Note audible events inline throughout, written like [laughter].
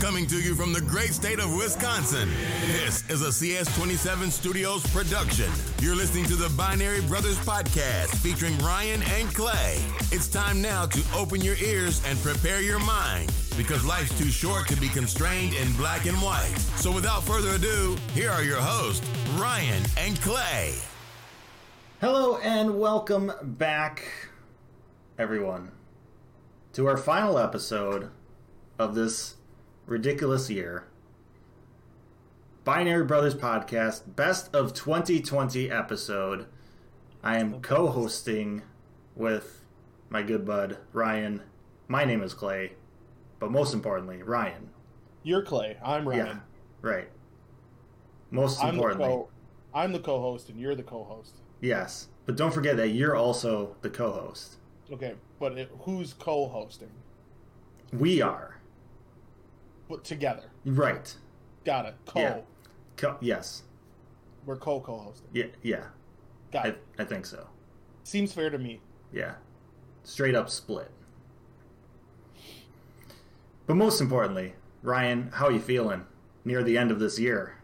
Coming to you from the great state of Wisconsin, this is a CS27 Studios production. You're listening to the Binary Brothers podcast featuring Ryan and Clay. It's time now to open your ears and prepare your mind because life's too short to be constrained in black and white. So without further ado, here are your hosts, Ryan and Clay. Hello and welcome back, everyone, to our final episode of this ridiculous year. Binary Brothers Podcast, best of 2020 episode. I am co hosting with my good bud, Ryan. My name is Clay, but most importantly, Ryan. You're Clay. I'm Ryan. Yeah, right. Most I'm the importantly, co. I'm the co-host, and you're the co-host. yes. But don't forget that you're also the co host. Okay, but it, who's co-hosting? We are. But together. Right. Got it. Co. Yeah. Co- yes. We're co-co-hosting. Yeah. Yeah. Got I, it. I think so. Seems fair to me. Yeah. Straight up split. But most importantly, Ryan, how are you feeling near the end of this year?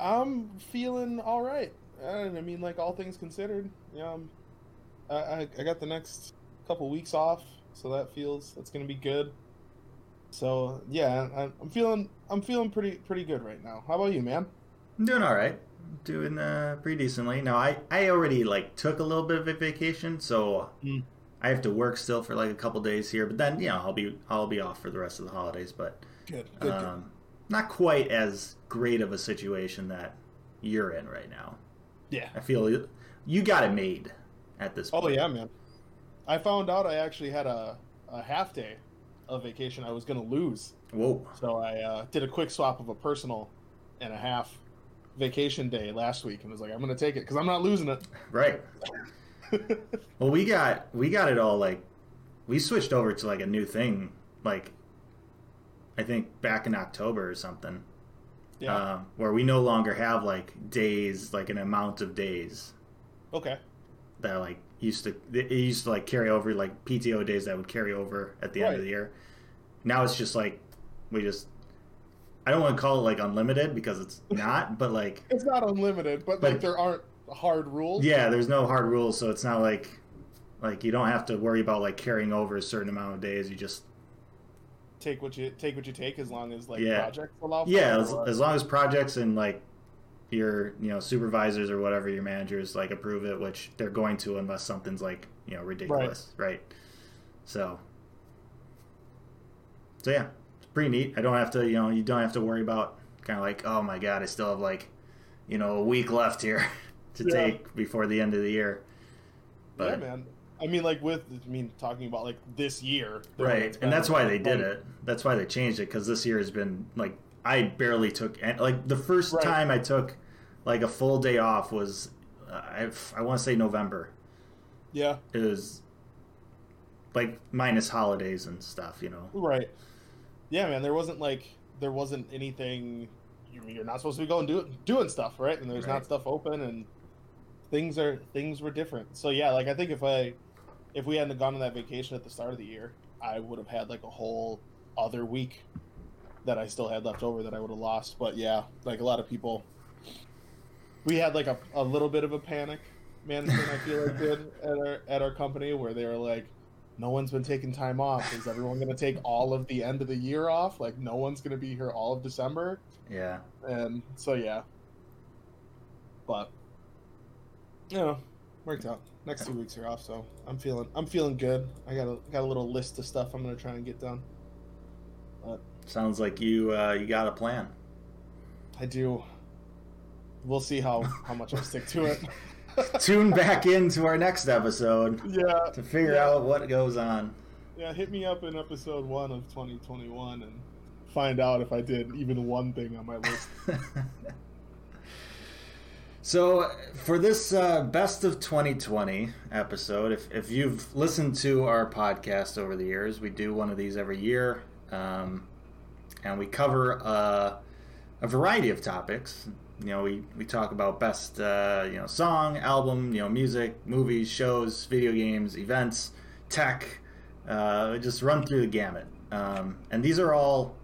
I'm feeling all right. I mean, like all things considered, yeah. Um, I, I I got the next couple weeks off, so that feels that's gonna be good. So yeah, I'm feeling I'm feeling pretty pretty good right now. How about you, man? I'm doing all right. Doing uh, pretty decently. Now, I, I already like took a little bit of a vacation, so Mm. I have to work still for like a couple days here. But then, you know, I'll be I'll be off for the rest of the holidays. But Good. Good. good. um, not quite as great of a situation that you're in right now. Yeah. I feel you, you got it made at this Oh point. yeah, man. I found out I actually had a, a half day of vacation I was gonna lose. Whoa. So I uh, did a quick swap of a personal and a half vacation day last week and was like, I'm gonna take it because I'm not losing it. Right. [laughs] Well, we got we got it all like we switched over to like a new thing like I think back in October or something. yeah. Um, where we no longer have like days like an amount of days okay. that like used to it used to like carry over like PTO days that would carry over at the end of the year. Now it's just like we just I don't want to call it like unlimited because it's [laughs] not, but like It's not unlimited, but, But- like there aren't hard rules. Yeah, there's no hard rules, so it's not like like you don't have to worry about like carrying over a certain amount of days. You just Take what you take what you take as long as like Yeah. projects allow yeah, as, as long as projects and like your you know supervisors or whatever your managers like approve it, which they're going to unless something's like you know ridiculous, right? So so yeah, it's pretty neat. I don't have to you know you don't have to worry about kind of like oh my god, I still have like you know a week left here [laughs] to Yeah. take before the end of the year. yeah, man. I mean, like with I mean, talking about like this year, right and that's why they did like, it that's why they changed it because this year has been like i barely took an- like the first Right. time i took like a full day off was i, I want to say november Yeah, it was like minus holidays and stuff you know Right. Yeah, man. There wasn't like there wasn't anything. you- You're not supposed to be going do, doing stuff, right? And there's Right. not stuff open, and things are things were different. So yeah, like I think if I if we hadn't gone on that vacation at the start of the year, I would have had like a whole other week that I still had left over that I would have lost. But yeah, like a lot of people, we had like a, a little bit of a panic management. I feel like did [laughs] at our at our company where they were like no one's been taking time off. Is everyone going to take all of the end of the year off? Like, no one's going to be here all of December. yeah And so, yeah. But, you know, worked out. Next two weeks are off, so I'm feeling I'm feeling good. I got a got a little list of stuff I'm gonna try and get done. sounds like you uh, you got a plan I do. We'll see how how much I stick to it. [laughs] tune back into our next episode [laughs] yeah, to figure Yeah. out what goes on yeah. Hit me up in episode one of 2021 and find out if I did even one thing on my list. [laughs] So for this uh, best of 2020 episode, if, if you've listened to our podcast over the years, we do one of these every year, um, and we cover uh, a variety of topics. You know, we, we talk about best uh, you know song, album, you know, music, movies, shows, video games, events, tech. Uh, just run through the gamut, um, and these are all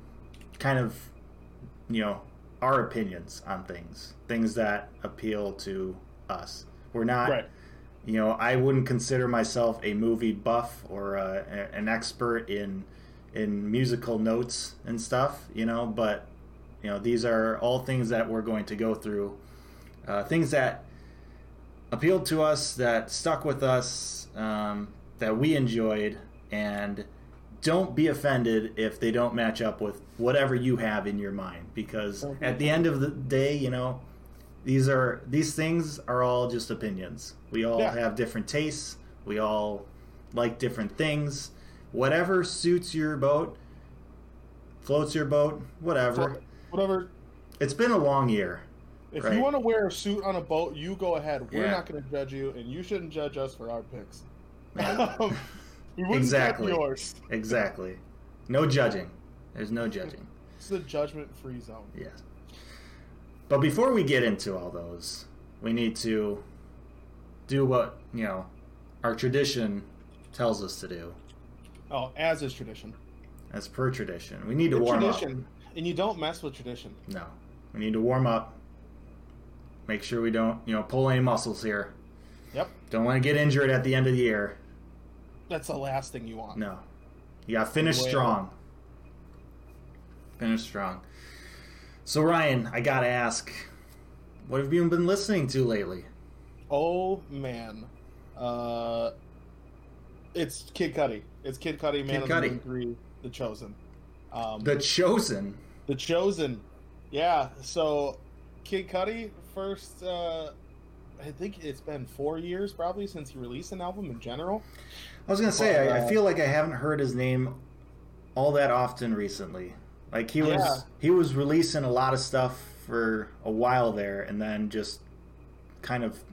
kind of, you know, our opinions on things, things that appeal to us. We're not, Right. you know, I wouldn't consider myself a movie buff or uh, an expert in in musical notes and stuff, you know, but you know, these are all things that we're going to go through, uh, things that appealed to us, that stuck with us, um, that we enjoyed, and don't be offended if they don't match up with whatever you have in your mind, because Don't at the end of the day, you know, these are these things are all just opinions. We all Yeah. have different tastes. We all like different things. Whatever suits your boat, floats your boat, whatever. Whatever. It's been a long year. If Right. you want to wear a suit on a boat, you go ahead. We're Yeah. not going to judge you, and you shouldn't judge us for our picks. [laughs] Um, Exactly. yours. Exactly. No judging. There's no judging. It's a judgment-free zone. Yes. But before we get into all those, we need to do what, you know, our tradition tells us to do. Oh, as is tradition. As per tradition. We need to It's warm tradition, and you don't mess with tradition. No. We need to warm up. Make sure we don't, you know, pull any muscles here. Yep. Don't want to get injured at the end of the year. That's the last thing you want. No. You got to finish Well- strong. Finish strong. So, Ryan, I got to ask, what have you been listening to lately? Oh man, uh, it's Kid Cudi. It's Kid Cudi, Man Kid of the Cudi. Moon Three, The Chosen. Um, The Chosen. The Chosen. Yeah. So, Kid Cudi first. Uh, I think it's been four years probably since he released an album in general. I was gonna say, I, I Uh, feel like I haven't heard his name all that often recently. Like he was, Yeah. he was releasing a lot of stuff for a while there, and then just kind of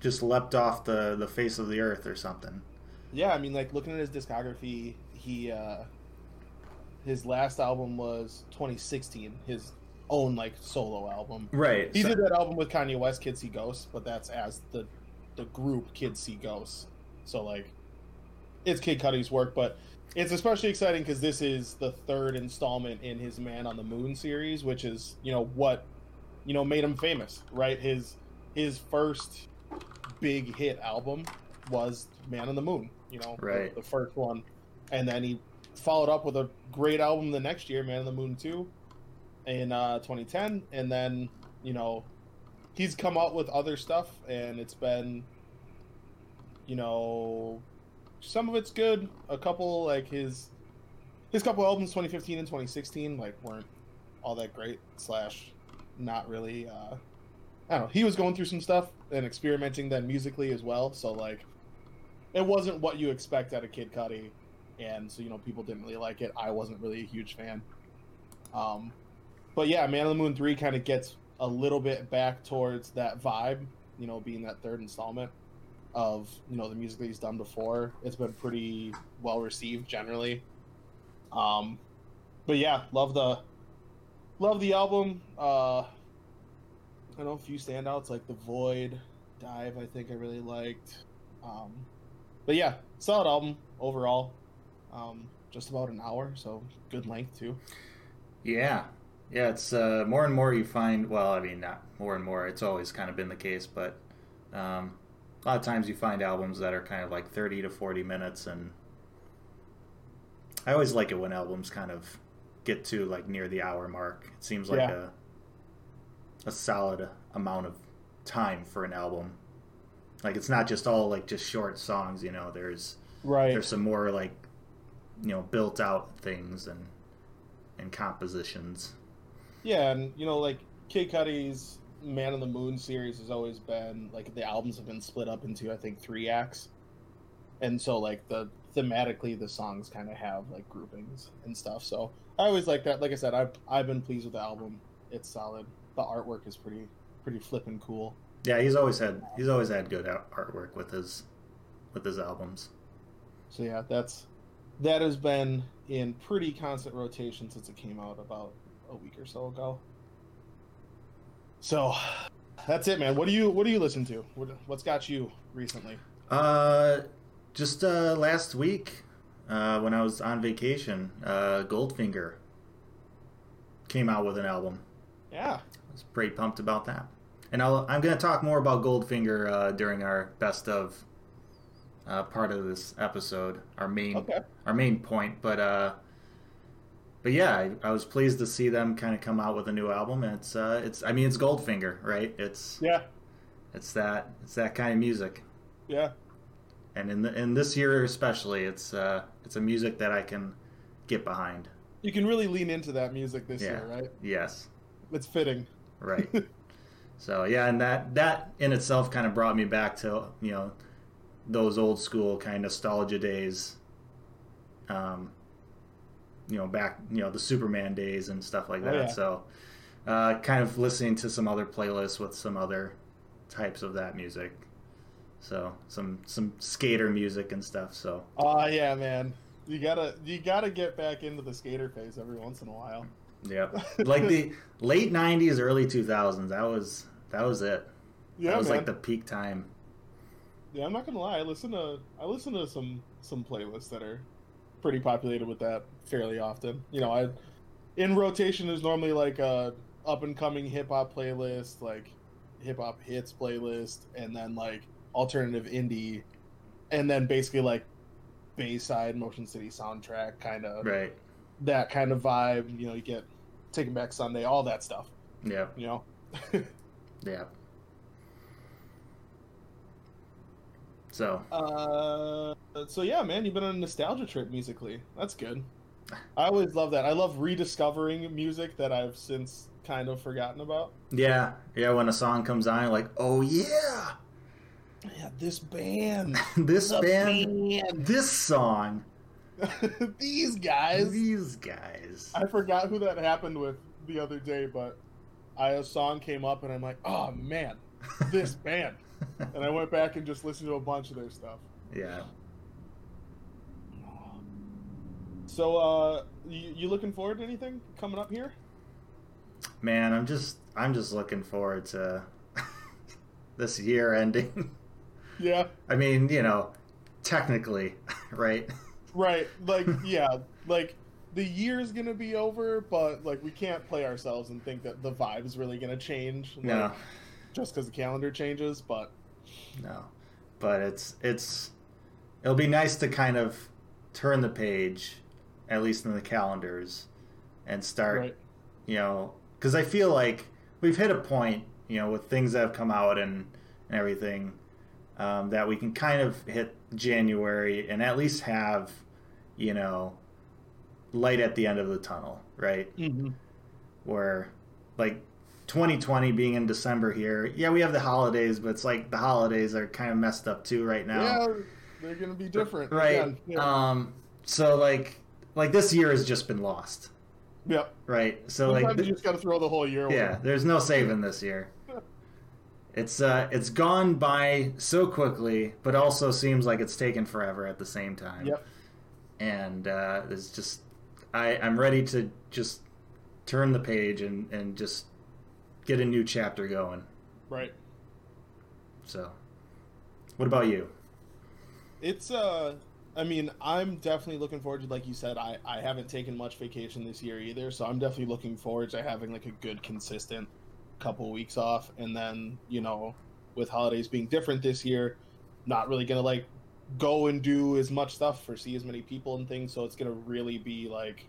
just leapt off the the face of the earth or something. Yeah, I mean, like looking at his discography, he uh, his last album was 2016, his own like solo album. Right. He so- did that album with Kanye West, Kids See Ghosts, but that's as the the group Kids See Ghosts. So like, it's Kid Cudi's work, but it's especially exciting because this is the third installment in his Man on the Moon series, which is you know what you know made him famous, right? His his first big hit album was Man on the Moon, you know, the- Right. the first one, and then he followed up with a great album the next year, Man on the Moon Two, in uh, 2010, and then you know he's come out with other stuff, and it's been you know some of it's good. A couple like his his couple albums 2015 and 2016 like weren't all that great slash not really uh I don't know. He was going through some stuff and experimenting then musically as well, so like it wasn't what you expect out of Kid Cudi and so you know people didn't really like it. I wasn't really a huge fan. Um but yeah, Man on the Moon 3 kind of gets a little bit back towards that vibe, you know, being that third installment of, you know, the music that he's done before. It's been pretty well received generally. Um but yeah, love the love the album. Uh I know a few standouts like The Void, Dive, I think I really liked. Um but yeah, solid album overall. Um just about an hour, so good length too. Yeah, yeah. It's uh, more and more you find. Well, I mean, not more and more. It's always kind of been the case, but um, a lot of times you find albums that are kind of like thirty to forty minutes, and I always like it when albums kind of get to like near the hour mark. It seems like Yeah. a a solid amount of time for an album. Like it's not just all like just short songs. You know, there's Right. there's some more like you know built out things and and compositions. Yeah, and you know, like Kid Cudi's Man on the Moon series has always been like the albums have been split up into I think three acts, and so like the thematically the songs kind of have like groupings and stuff. So I always like that. Like I said, I've I've been pleased with the album. It's solid. The artwork is pretty pretty flippin' cool. Yeah, he's always had he's always had good artwork with his with his albums. So yeah, that's that has been in pretty constant rotation since it came out about a week or so ago. So that's it, man. What do you what do you listen to? What, what's got you recently? Uh, just uh, last week uh, when I was on vacation, uh, Goldfinger. came out with an album. Yeah. I was pretty pumped about that. And I'll, I'm going to talk more about Goldfinger uh, during our best of uh, part of this episode, our main Okay. our main point. But uh, but yeah, I, I was pleased to see them kind of come out with a new album. And it's uh, it's I mean it's Goldfinger, right? It's Yeah. it's that it's that kind of music. Yeah. And in the, in this year especially, it's uh, it's a music that I can get behind. You can really lean into that music this Yeah. year, right? Yes, It's fitting. right. [laughs] so yeah, and that that in itself kind of brought me back to you know those old school kind of nostalgia days. Um, you know, back you know the Superman days and stuff like Oh, that. yeah. So, uh, kind of listening to some other playlists with some other types of that music. So some some skater music and stuff. So Oh yeah, man. You gotta you gotta get back into the skater phase every once in a while. Yeah, [laughs] like the late '90s, early 2000s. That was that was it. Yeah, that was man. like the peak time. Yeah, I'm not gonna lie. I listen to I listen to some some playlists that are pretty populated with that fairly often. You know, I in rotation is normally like a up and coming hip hop playlist, like hip hop hits playlist, and then like alternative indie, and then basically like Bayside Motion City soundtrack kind of Right. that kind of vibe. You know, you get Taking Back Sunday, all that stuff. Yeah, You know. [laughs] Yeah. So Uh, so yeah, man, you've been on a nostalgia trip musically. That's good. I always love that. I love rediscovering music that I've since kind of forgotten about. yeah, yeah. When a song comes on, like, oh yeah, Yeah, this band, [laughs] this band, band. this song, [laughs] these guys. these guys. I forgot who that happened with the other day, but I a song came up and I'm like, oh man, this [laughs] band. [laughs] And I went back and just listened to a bunch of their stuff. yeah. So, uh, you, you looking forward to anything coming up here? Man, I'm just I'm just looking forward to [laughs] this year ending. Yeah. I mean, you know, technically, [laughs] right? Right. Like, yeah, like the year's gonna be over, but like we can't play ourselves and think that the vibe's really gonna change. like, No. Just because the calendar changes, but No, but it's it's it'll be nice to kind of turn the page, at least in the calendars, and start. right. You know, because I feel like we've hit a point, you know, with things that have come out and and everything, um, that we can kind of hit January and at least have, you know, light at the end of the tunnel, right? Mm-hmm. where like 2020 being in December here, yeah, we have the holidays, but it's like the holidays are kind of messed up too right now. Yeah, they're gonna be different. right. Yeah. Um so like like this year has just been lost, yep. right? So Sometimes like th- you just gotta throw the whole year away. yeah, there's no saving this year. [laughs] It's uh it's gone by so quickly, but also seems like it's taken forever at the same time. Yep. And uh it's just I I'm ready to just turn the page and and just get a new chapter going. Right. So, what about you? It's uh I mean, I'm definitely looking forward to like you said, I, I haven't taken much vacation this year either, so I'm definitely looking forward to having like a good consistent couple weeks off and then, you know, with holidays being different this year, not really gonna like go and do as much stuff or see as many people and things, so it's gonna really be like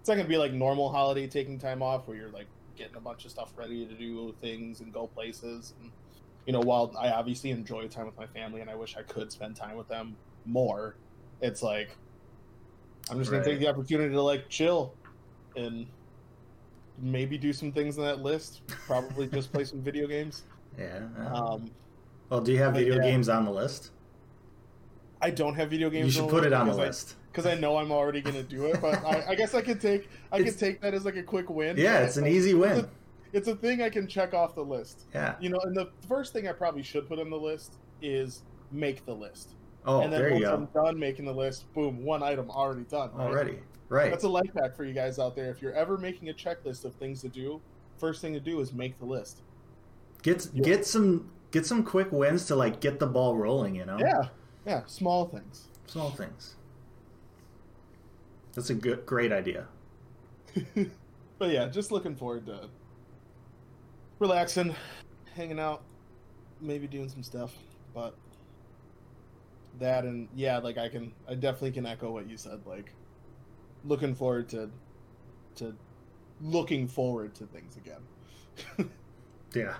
it's not gonna be like normal holiday taking time off where you're like getting a bunch of stuff ready to do things and go places and you know, while I obviously enjoy time with my family and I wish I could spend time with them more, it's like I'm just gonna take the opportunity to like chill and maybe do some things on that list. Probably just play some video games. [laughs] Yeah. Um, well, do you have video yeah. games on the list? I don't have video games. You should put it on the list. Because I know I'm already gonna do it. But I, I guess I could take I could take that as like a quick win. Yeah, it's an easy It's win. a, it's a thing I can check off the list. Yeah. You know, and the first thing I probably should put on the list is make the list. Oh, and then there you once go. I'm done making the list, boom, one item already done. right? Already. Right. That's a life hack for you guys out there. If you're ever making a checklist of things to do, first thing to do is make the list. Get Yeah. get some get some quick wins to like get the ball rolling. You know. Yeah, yeah, small things. Small things. That's a good, great idea. [laughs] but yeah, just looking forward to relaxing, hanging out, maybe doing some stuff. But that and yeah, like I can, I definitely can echo what you said. Like looking forward to, to looking forward to things again. [laughs] Yeah.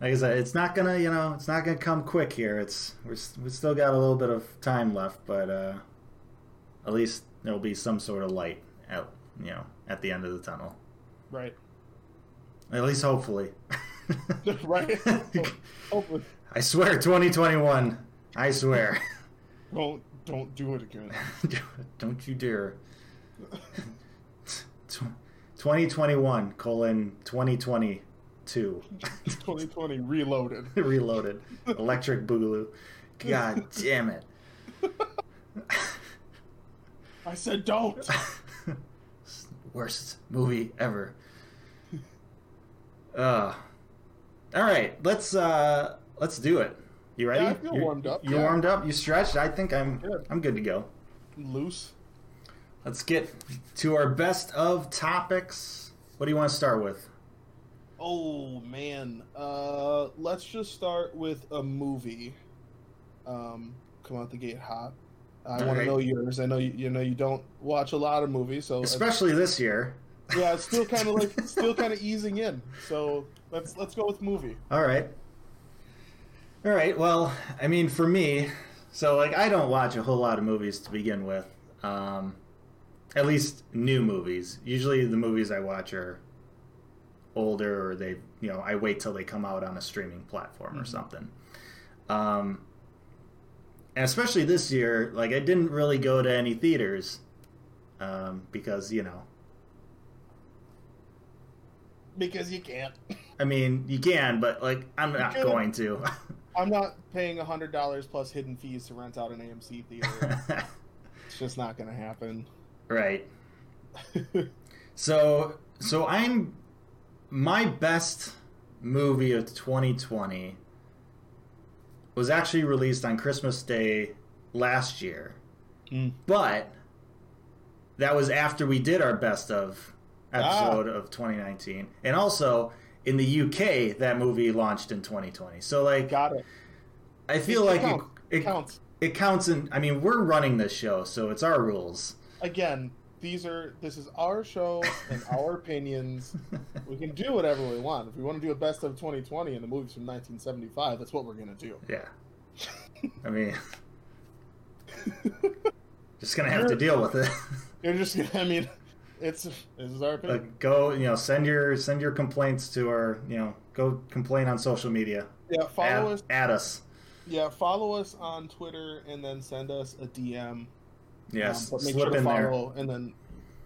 Like I said, it's not gonna, you know, it's not gonna come quick here. It's we're we still got a little bit of time left, but uh, at least there'll be some sort of light at, you know, at the end of the tunnel. right. At least hopefully. [laughs] right. [laughs] Hopefully. I swear, 2021. I swear. Don't don't do it again. [laughs] Don't you dare. 2021 colon 2022 2020 reloaded. reloaded electric boogaloo god damn it I said don't. [laughs] worst movie ever [laughs] uh all right let's uh let's do it you ready Yeah, I feel you, warmed up, you yeah. warmed up you stretched i think i'm Good. i'm good to go Loose. let's get to our best of topics what do you want to start with Oh man. Uh let's just start with a movie. Um come out the gate hot. I want to know yours. I know you, you know you don't watch a lot of movies, so especially this year yeah, it's still [laughs] kind of like still kind of easing in. So let's let's go with movie. All right. All right. Well, I mean, for me, so like I don't watch a whole lot of movies to begin with. Um, at least new movies. Usually, the movies I watch are older, or they, you know, I wait till they come out on a streaming platform or Mhm. something. Um, and especially this year, like I didn't really go to any theaters um, because you know Because you can't. I mean, you can, but like I'm not going to. [laughs] I'm not paying hundred dollars plus hidden fees to rent out an AMC theater. [laughs] it's just not gonna happen. right. [laughs] So, so I'm my best movie of 2020 was actually released on Christmas Day last year, Mm. but that was after we did our best of Ah. episode of 2019, and also in the UK that movie launched in 2020. So like, Got it. I feel It like counts. it, it Counts. it counts in. I mean, we're running this show, so it's our rules. Again, these are this is our show and our [laughs] opinions. We can do whatever we want. If we want to do a best of 2020 and the movies from 1975, that's what we're gonna do. Yeah. [laughs] I mean, [laughs] just gonna have to deal with it. You're just, I mean, it's this is our opinion. Like, go, you know, send your send your complaints to our, you know, go complain on social media. yeah, follow Add, us. At us. Yeah, follow us on Twitter and then send us a DM. Yes, um, but make slip sure to in there. follow and then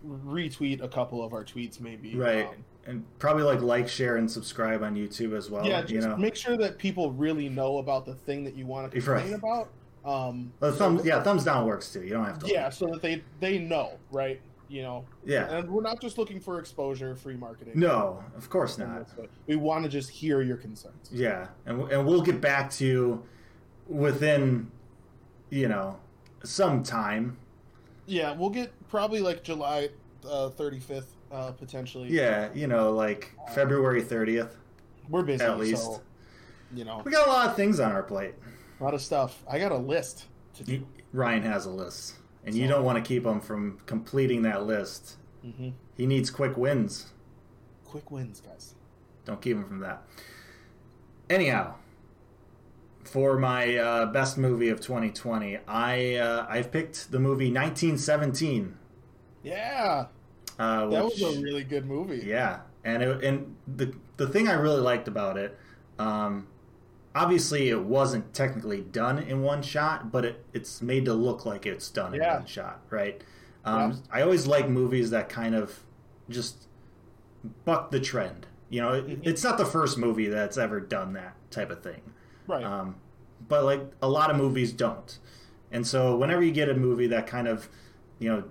retweet a couple of our tweets, maybe. Right. Um, And probably like like, share, and subscribe on YouTube as well. yeah, you just know, make sure that people really know about the thing that you want to complain Right. about. Um, so yeah, thumbs down works too. You don't have to. yeah, so that they they know, right? You know, yeah. and we're not just looking for exposure, free marketing. No, of course not. We want to just hear your concerns. Yeah, and and we'll get back to you within, you know, some time. Yeah, we'll get probably like July thirty fifth, uh, potentially. Yeah, you know, like February thirtieth. we're busy. At least. so, you know, We got a lot of things on our plate. a lot of stuff. I got a list to do. Ryan has a list, and you don't want to keep him from completing that list. hmm He needs quick wins. Quick wins, guys. Don't keep him from that. Anyhow, for my uh, best movie of 2020, I uh, I've picked the movie 1917. Yeah, Uh, that was a really good movie. Yeah, and it, and the the thing I really liked about it, um, obviously it wasn't technically done in one shot, but it, it's made to look like it's done in one shot, right? Um, Yeah. I always like movies that kind of just buck the trend. You know, it, Mhm. it's not the first movie that's ever done that type of thing. Right. Um, but like a lot of movies don't. And so whenever you get a movie that kind of, you know,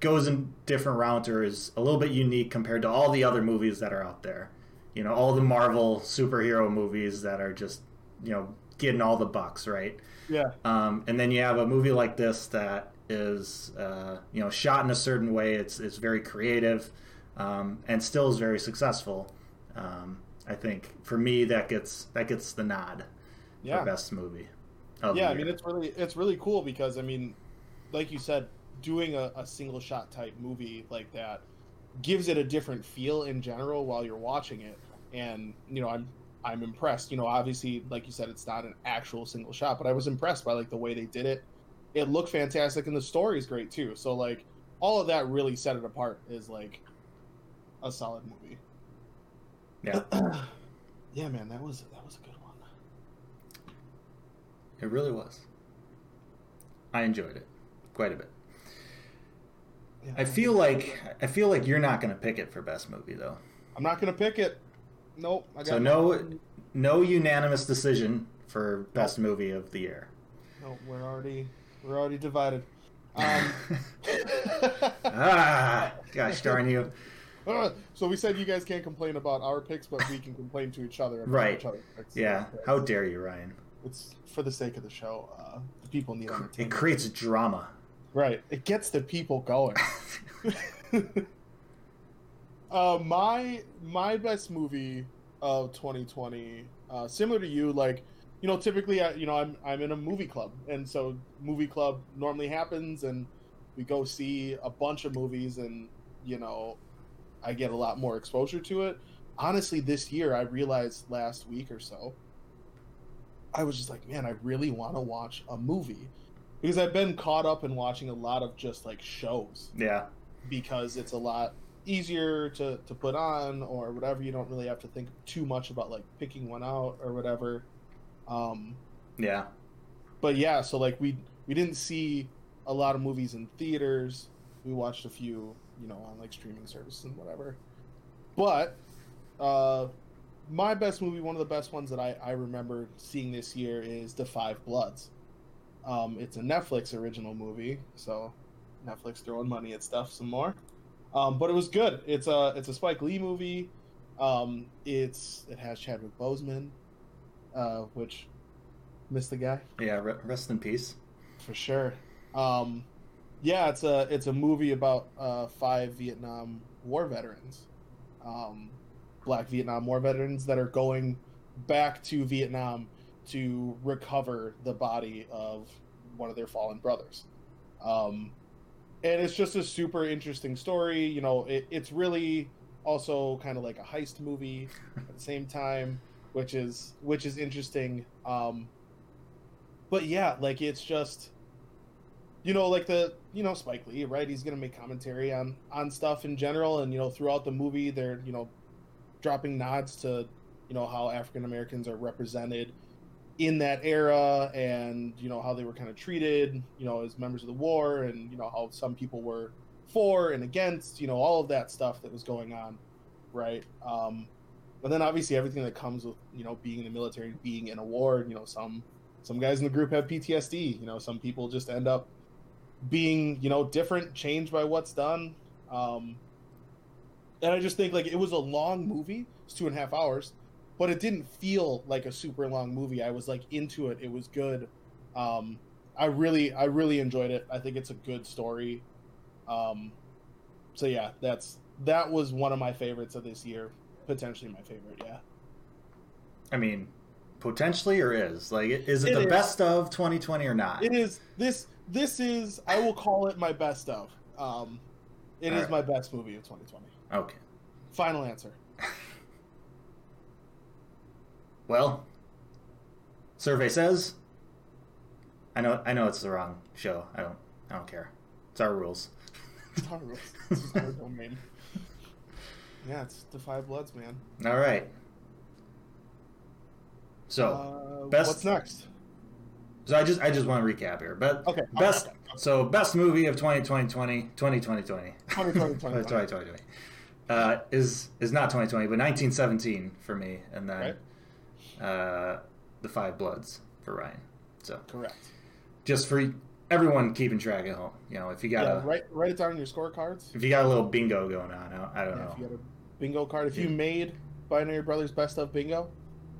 goes in different routes or is a little bit unique compared to all the other movies that are out there, you know, all the Marvel superhero movies that are just, you know, getting all the bucks, right? yeah. Um, and then you have a movie like this that is uh, you know shot in a certain way. It's it's very creative, um, and still is very successful. Um, I think for me that gets that gets the nod Yeah. best movie. yeah, I mean it's really it's really cool because I mean, like you said, doing a, a single shot type movie like that gives it a different feel in general while you're watching it, and you know I'm I'm impressed. You know, obviously, like you said, it's not an actual single shot, but I was impressed by like the way they did it. It looked fantastic, and the story is great too. So like all of that really set it apart Is like a solid movie. yeah, [clears throat] Yeah, man, that was that was a. it really was. I enjoyed it quite a bit. Yeah, I feel like I feel like you're not going to pick it for best movie though. I'm not gonna pick it. Nope. I got So no no unanimous decision for best movie of the year. No, we're already we're already divided. Um, [laughs] ah, gosh darn you! [laughs] so we said you guys can't complain about our picks, but we can complain to each other about Right. each other's picks. Yeah, how dare you, Ryan? It's for the sake of the show. Uh, the people need entertainment. It creates drama. Right. It gets the people going. [laughs] uh, my my best movie of 2020, uh, similar to you, like you know, typically, I, you know, I'm I'm in a movie club, and so movie club normally happens, and we go see a bunch of movies, and you know, I get a lot more exposure to it. Honestly, this year, I realized last week or so, I was just like, man, I really want to watch a movie because I've been caught up in watching a lot of just like shows Yeah, because it's a lot easier to, to put on or whatever. You don't really have to think too much about like picking one out or whatever. Um, yeah, but yeah, so like we we didn't see a lot of movies in theaters. We watched a few, you know, on like streaming services and whatever. But uh my best movie, one of the best ones that I, I remember seeing this year is The Five Bloods. Um, it's a Netflix original movie, so Netflix throwing money at stuff some more. Um, but it was good. It's a it's a Spike Lee movie. Um, it's it has Chadwick Boseman, uh, which missed the guy yeah. Re- rest in peace. for sure. Um, yeah, it's a it's a movie about uh, five Vietnam War veterans, um, Black Vietnam War veterans that are going back to Vietnam to recover the body of one of their fallen brothers. Um, and it's just a super interesting story. You know, it, it's really also kind of like a heist movie at the same time, which is which is interesting. Um, but yeah, like it's just you know, like the you know Spike Lee, right? He's gonna make commentary on on stuff in general, and you know throughout the movie, they're you know dropping nods to you know how African Americans are represented in that era, and you know how they were kind of treated, you know, as members of the war, and you know how some people were for and against, you know, all of that stuff that was going on, right? Um, but then obviously everything that comes with you know being in the military, being in a war, you know, some some guys in the group have PTSD, you know, some people just end up being you know different changed by what's done um and i just think like it was a long movie. It's two and a half hours. But it didn't feel like a super long movie. I was like into it. It was good. Um i really i really enjoyed it. I think it's a good story. Um so yeah that's that was one of my favorites of this year. Potentially my favorite yeah. I mean, potentially or is? Like, is it, It the is. best of 2020 or not? it is. This this is i will call it my best of. Um it is Alright. my best movie of 2020 Okay. final answer [laughs] Well, survey says. I know. I know it's the wrong show. I don't. I don't care. It's our rules. Wars. This is our [laughs] domain. Yeah, it's the Five Bloods, man. All right. So, uh, best- what's next? so I just I just want to recap here. But Okay, best. So best movie of 2020 2020 2020 2020, 2020. 2020 [laughs] uh, is is not 2020 but 1917 for me and then uh, the Five Bloods for Ryan. So Correct. just for everyone keeping track at home, you know, if you got Yeah, a write write it down on your scorecards. if you got a little bingo going on, I don't, I don't Yeah, know. if you got a bingo card, if you made Binary Brothers Best of Bingo,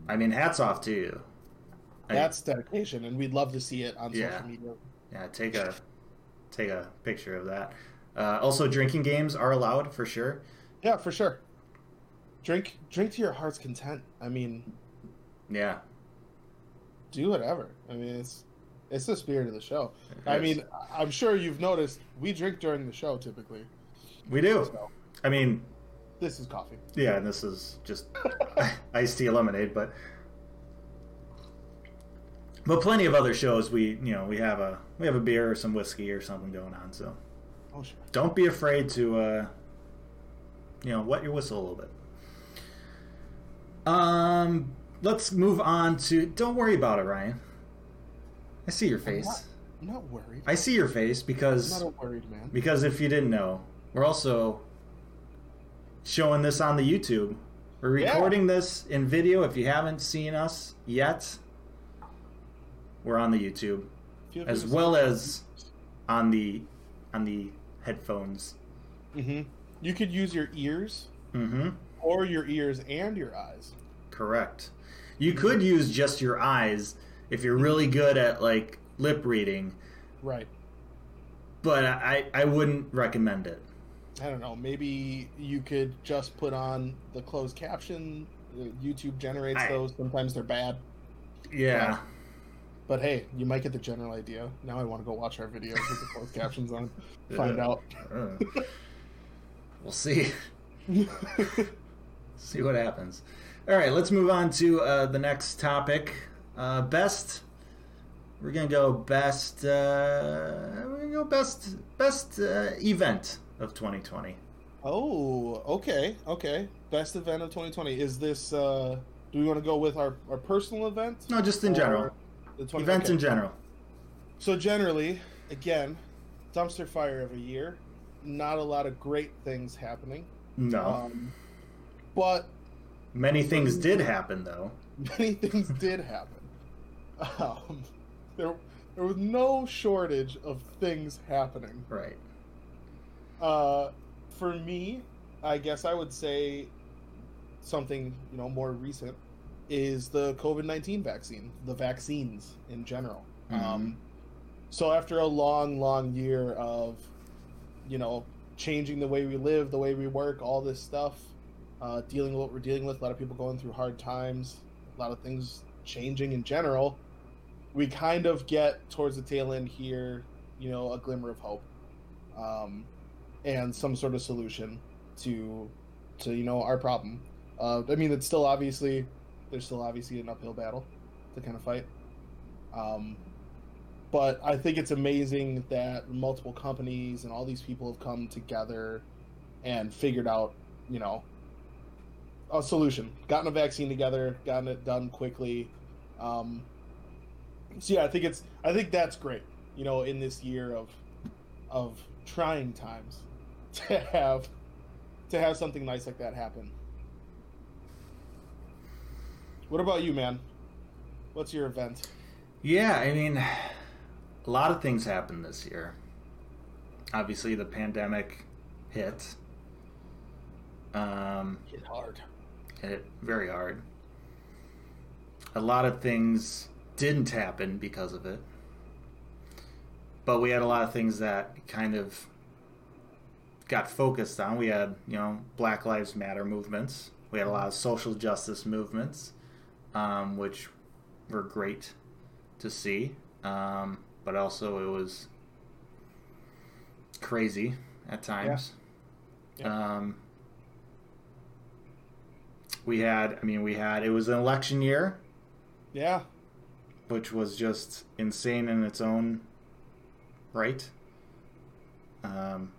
I mean, hats off to you. I- that's dedication, and we'd love to see it on Yeah. social media. yeah. Take a take a picture of that. Uh, also, drinking games are allowed for sure. Yeah, for sure. Drink, drink to your heart's content. I mean, Yeah, do whatever. I mean, it's it's the spirit of the show. It I is. mean, I'm sure you've noticed we drink during the show typically. we do. So I mean, this is coffee. yeah, and this is just [laughs] iced tea lemonade, but but plenty of other shows. We you know we have a we have a beer or some whiskey or something going on. So Oh sure. don't be afraid to uh, you know wet your whistle a little bit. Um, let's move on to. Don't worry about it, Ryan. I see your face. not- I'm not worried. I see your face I'm because not a worried man. because if you didn't know, we're also showing this on the YouTube. We're Yeah. recording this in video. If you haven't seen us yet, we're on the YouTube as well as on the on the headphones. Mhm. You could use your ears Mm-hmm. or your ears and your eyes. Correct. You could use just your eyes if you're really good at like lip reading, Right. but I I wouldn't recommend it. I don't know. Maybe you could just put on the closed caption. Uh, YouTube generates I- those. Sometimes they're bad. Yeah. But hey, you might get the general idea. Now I want to go watch our videos with the closed [laughs] captions on. Find out. [laughs] We'll see. see what happens. All right, let's move on to uh, the next topic. Uh, best. We're gonna go best. Uh, we're gonna go best best uh, event of 2020. oh, okay, okay. Best event of 2020 is this. uh Do we want to go with our our personal event? No, just in general. The 20, Events okay. in general. So generally, again, dumpster fire of a year. Not a lot of great things happening. No, Um, but many things did happen though. many [laughs] things did happen. Um, there, there was no shortage of things happening. Right. Uh, for me, I guess I would say something you know more recent is the COVID nineteen vaccine, the vaccines in general. Um, so after a long, long year of you know changing the way we live, the way we work, all this stuff, uh, dealing with what we're dealing with, a lot of people going through hard times, a lot of things changing in general. We kind of get towards the tail end here, you know, a glimmer of hope. Um, and some sort of solution to to you know our problem. Uh, I mean, it's still obviously there's still obviously an uphill battle to kind of fight. Um, but I think it's amazing that multiple companies and all these people have come together and figured out, you know, a solution, gotten a vaccine together, gotten it done quickly. Um, so yeah, I think it's I think that's great. You know, in this year of of trying times, [laughs] to have to have something nice like that happen. What about you, man? What's your event? Yeah, I mean, a lot of things happened this year. Obviously, the pandemic hit. Um, Hit hard. hit very hard. A lot of things didn't happen because of it. But we had a lot of things that kind of got focused on. We had, you know, Black Lives Matter movements. We had a lot of social justice movements, um, which were great to see. Um, but also, it was crazy at times. Yeah. Um, we had, I mean, we had, it was an election year, Yeah. which was just insane in its own right. Um,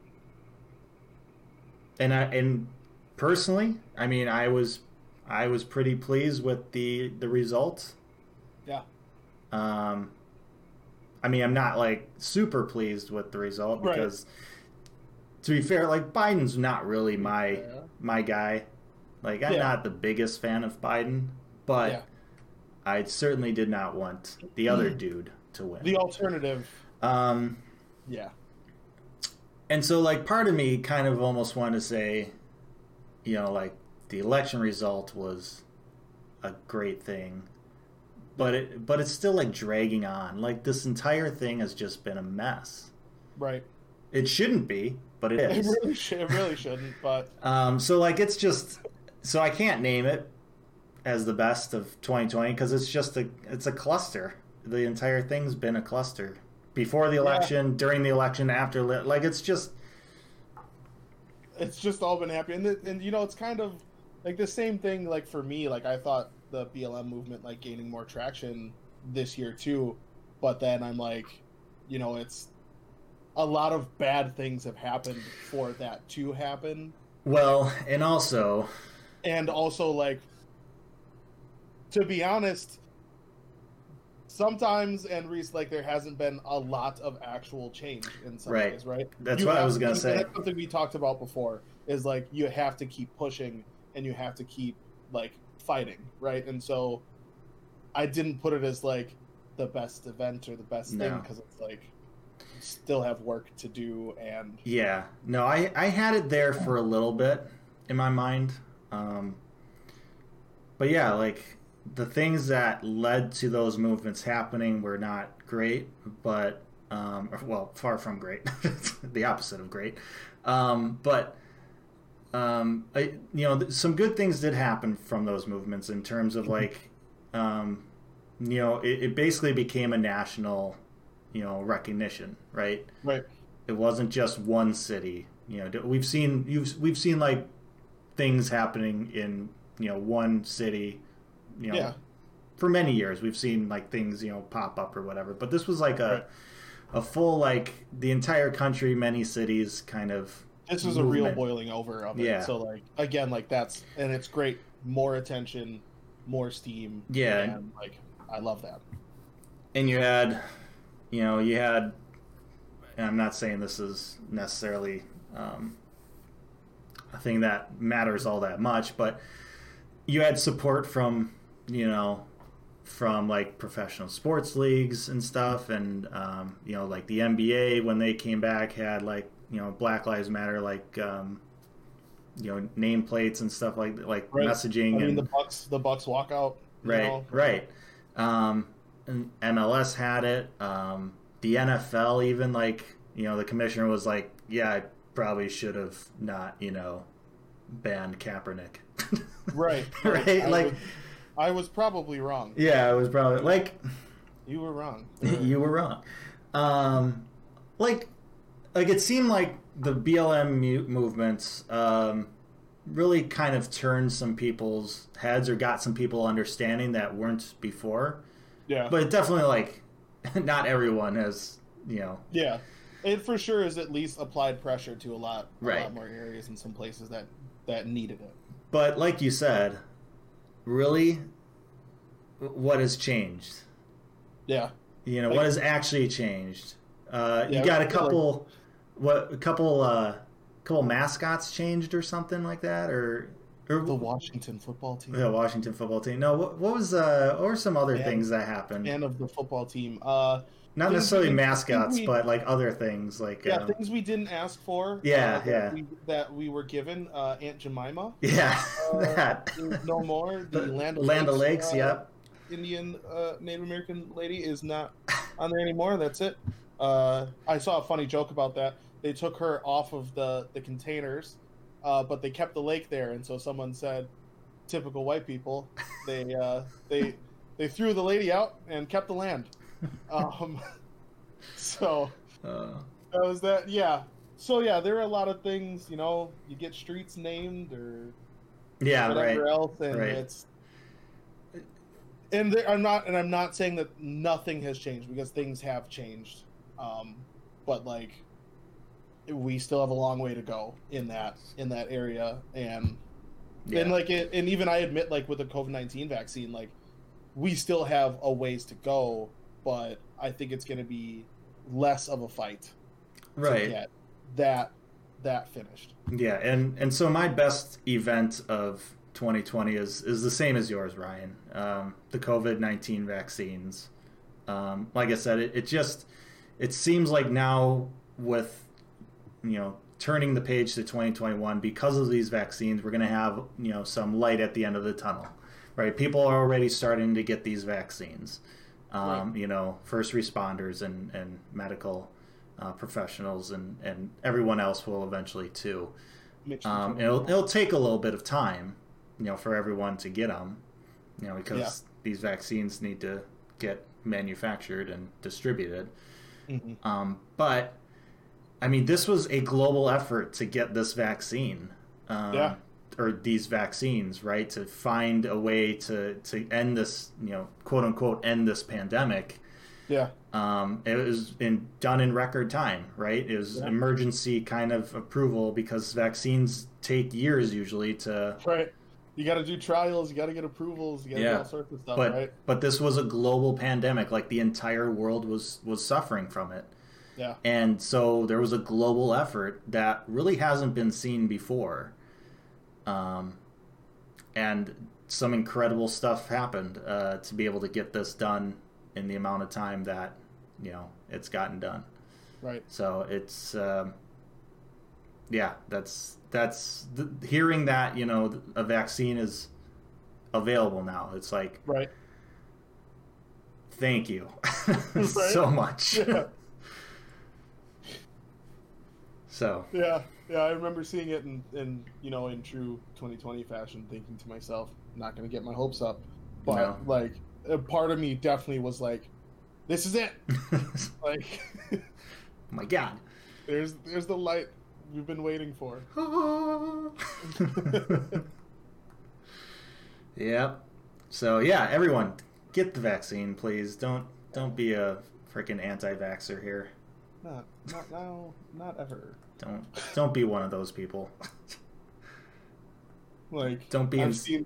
and I, and personally, I mean, I was, I was pretty pleased with the, the result. Yeah. Um, I mean, I'm not like super pleased with the result Right. because, to be fair, like Biden's not really my Yeah. my guy. Like I'm Yeah. not the biggest fan of Biden, but Yeah. I certainly did not want the other dude to win. The alternative. um, Yeah. and so like part of me kind of almost wanted to say, you know, like the election result was a great thing, but it but it's still like dragging on. Like this entire thing has just been a mess. Right. It shouldn't be, but it It is. really, sh- it really shouldn't. But [laughs] Um, so like it's just so I can't name it as the best of 2020 because it's just a it's a cluster. The entire thing's been a cluster. Before the election, during the election, after li- like it's just it's just all been happy and, it, and you know it's kind of like the same thing like for me like i thought the blm movement like gaining more traction this year too but then i'm like you know it's a lot of bad things have happened for that to happen well, and also and also like to be honest sometimes and Reese, like there hasn't been a lot of actual change in some Right. ways right That's You what I was gonna and say. that's something we talked about before is like you have to keep pushing and you have to keep like fighting right? And so i didn't put it as like the best event or the best thing because it's like still have work to do and Yeah, no, I I had it there for a little bit in my mind, um, but yeah, like the things that led to those movements happening were not great, but um, well, far from great, [laughs] the opposite of great. Um, but um, I, you know, th- some good things did happen from those movements in terms of like, um, you know, it, it basically became a national, you know, recognition, right? right it wasn't just one city. You know, we've seen you've we've seen like things happening in you know one city. You know, Yeah. for many years we've seen like things you know pop up or whatever. But this was like a a full like the entire country, many cities, kind of. This is a real boiling over of it. Yeah. so like again like that's and it's great. More attention more steam. Yeah. and like i love that. And you had you know you had and i'm not saying this is necessarily um, a thing that matters all that much but you had support from you know from like professional sports leagues and stuff. And um, you know like the nba when they came back had like you know black lives matter like um, you know nameplates and stuff like like Right. messaging i mean and the bucks the bucks walk out right know? right. Um and mls had it. Um the nfl even like you know the commissioner was like yeah i probably should have not you know banned kaepernick. [laughs] Right. Right I like was, I was probably wrong. Yeah I was probably like you were wrong. [laughs] You were wrong. Um like like it seemed like the blm movements um really kind of turned some people's heads or got some people understanding that weren't before. Yeah. But definitely like [laughs] not everyone has you know. Yeah, it for sure is at least applied pressure to a lot, a Right. lot more areas in some places that that needed it. but like you said really what has changed? Yeah, you know Like- what has actually changed? Uh Yeah, you got a couple what a couple uh couple mascots changed or something like that or or the Washington football team the Washington football team. No, what, what was uh, what were some other Yeah. things that happened? and of the football team. Uh, Not necessarily mascots, we- but like other things, like yeah, um, things we didn't ask for. Yeah, uh, that yeah. We, that we were given. Uh, Aunt Jemima. yeah, [laughs] Uh, that no more. The, [laughs] The Land of Land Lakes. Lakes. uh, yep. Indian uh, Native American lady is not on there anymore. That's it. Uh, I saw a funny joke about that. They took her off of the the containers, uh, but they kept the lake there, and so someone said, "Typical white people." They uh, [laughs] they they threw the lady out and kept the land. [laughs] Um, so Uh, that was that. Yeah. So yeah, there are a lot of things. You know, you get streets named or yeah, whatever right. else, and right. it's. And there, I'm not, and I'm not saying that nothing has changed because things have changed, um, but like, we still have a long way to go in that in that area, and Yeah. and like it, and even I admit, like with the COVID nineteen vaccine, like we still have a ways to go, but I think it's going to be less of a fight to right. get that that finished. Yeah, and and so my best event of 2020 is is the same as yours, Ryan. Um, the COVID 19 vaccines. Um, like I said, it, it just it seems like now with you know turning the page to 2021 because of these vaccines, we're going to have you know some light at the end of the tunnel, right? People are already starting to get these vaccines. Um, You know, first responders and and medical uh, professionals, and and everyone else will eventually too. Um, it'll it'll take a little bit of time, you know, for everyone to get them, you know, because Yeah. these vaccines need to get manufactured and distributed. Mhm. Um, but I mean, this was a global effort to get this vaccine, um, Yeah. or these vaccines, right? To find a way to to end this, you know, quote unquote, end this pandemic. Yeah. Um, it was in, done in record time, right? It was Yeah. emergency kind of approval because vaccines take years usually to. Right. You got to do trials. You got to get approvals. You got to Yeah. do all sorts of stuff. But right. but this was a global pandemic, like the entire world was was suffering from it. Yeah. And so there was a global effort that really hasn't been seen before. Um, and some incredible stuff happened uh, to be able to get this done in the amount of time that, you know, it's gotten done. Right. So it's, um, yeah, that's, that's, th- hearing that, you know, a vaccine is available now. It's like, Right. thank you [laughs] [laughs] Right. so much. Yeah. So, Yeah. Yeah. I remember seeing it in, in you know in true 2020 fashion, thinking to myself, not going to get my hopes up, but No. like a part of me definitely was like, this is it. [laughs] Like, oh my God. there's there's the light we've been waiting for. [laughs] yep. So yeah, everyone, get the vaccine, please. Don't don't be a freaking anti-vaxer here. Not not now. Not ever. Don't don't be one of those people. [laughs] Like Don't be I've in- seen,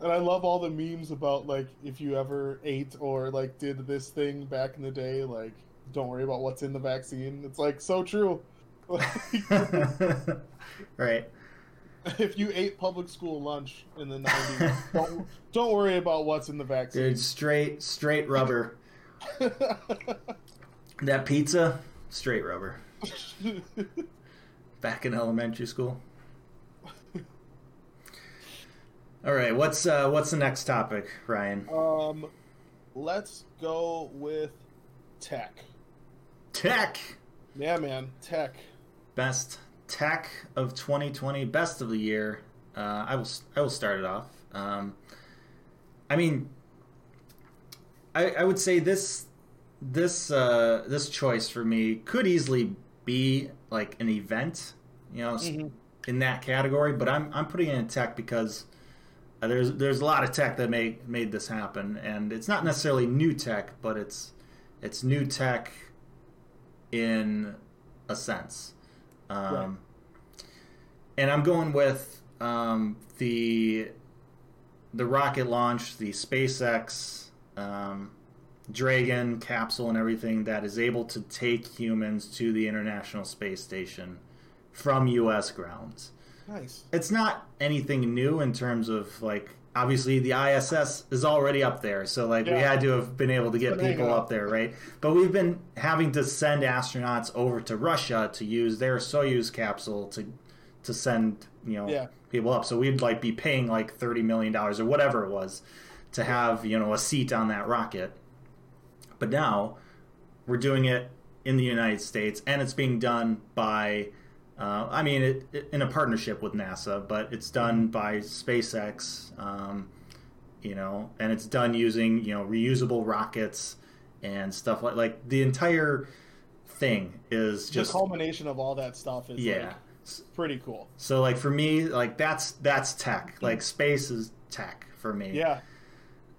and I love all the memes about like if you ever ate or like did this thing back in the day, like don't worry about what's in the vaccine. It's like so true. [laughs] [laughs] right. if you ate public school lunch in the nineties, don't don't worry about what's in the vaccine. Dude, straight straight rubber. That pizza, straight rubber. [laughs] Back in elementary school. All right, what's uh, what's the next topic, Ryan? um, let's go with tech. Tech. Yeah, man, tech. Best tech of 2020, best of the year. Uh, I will I will start it off. Um, I mean, I, I would say this this uh, this choice for me could easily be like an event, you know, Mhm. in that category. But I'm I'm putting in tech because uh, there's there's a lot of tech that made made this happen, and it's not necessarily new tech, but it's it's new tech in a sense. Um, Right. And I'm going with um, the the rocket launch, the SpaceX um, Dragon capsule, and everything that is able to take humans to the International Space Station from U.S. grounds Nice. it's not anything new in terms of like obviously the ISS is already up there so like we had to have been able to get people up there right but we've been having to send astronauts over to Russia to use their Soyuz capsule to to send you know Yeah. people up so we'd like be paying like 30 million dollars or whatever it was to have you know a seat on that rocket but now we're doing it in the United States, and it's being done by, uh, I mean, it, it, in a partnership with NASA, but it's done by SpaceX, um, you know, and it's done using you know reusable rockets and stuff like like the entire thing is just the culmination of all that stuff is yeah. like, pretty cool. So like for me, like that's that's tech. Like space is tech for me. Yeah.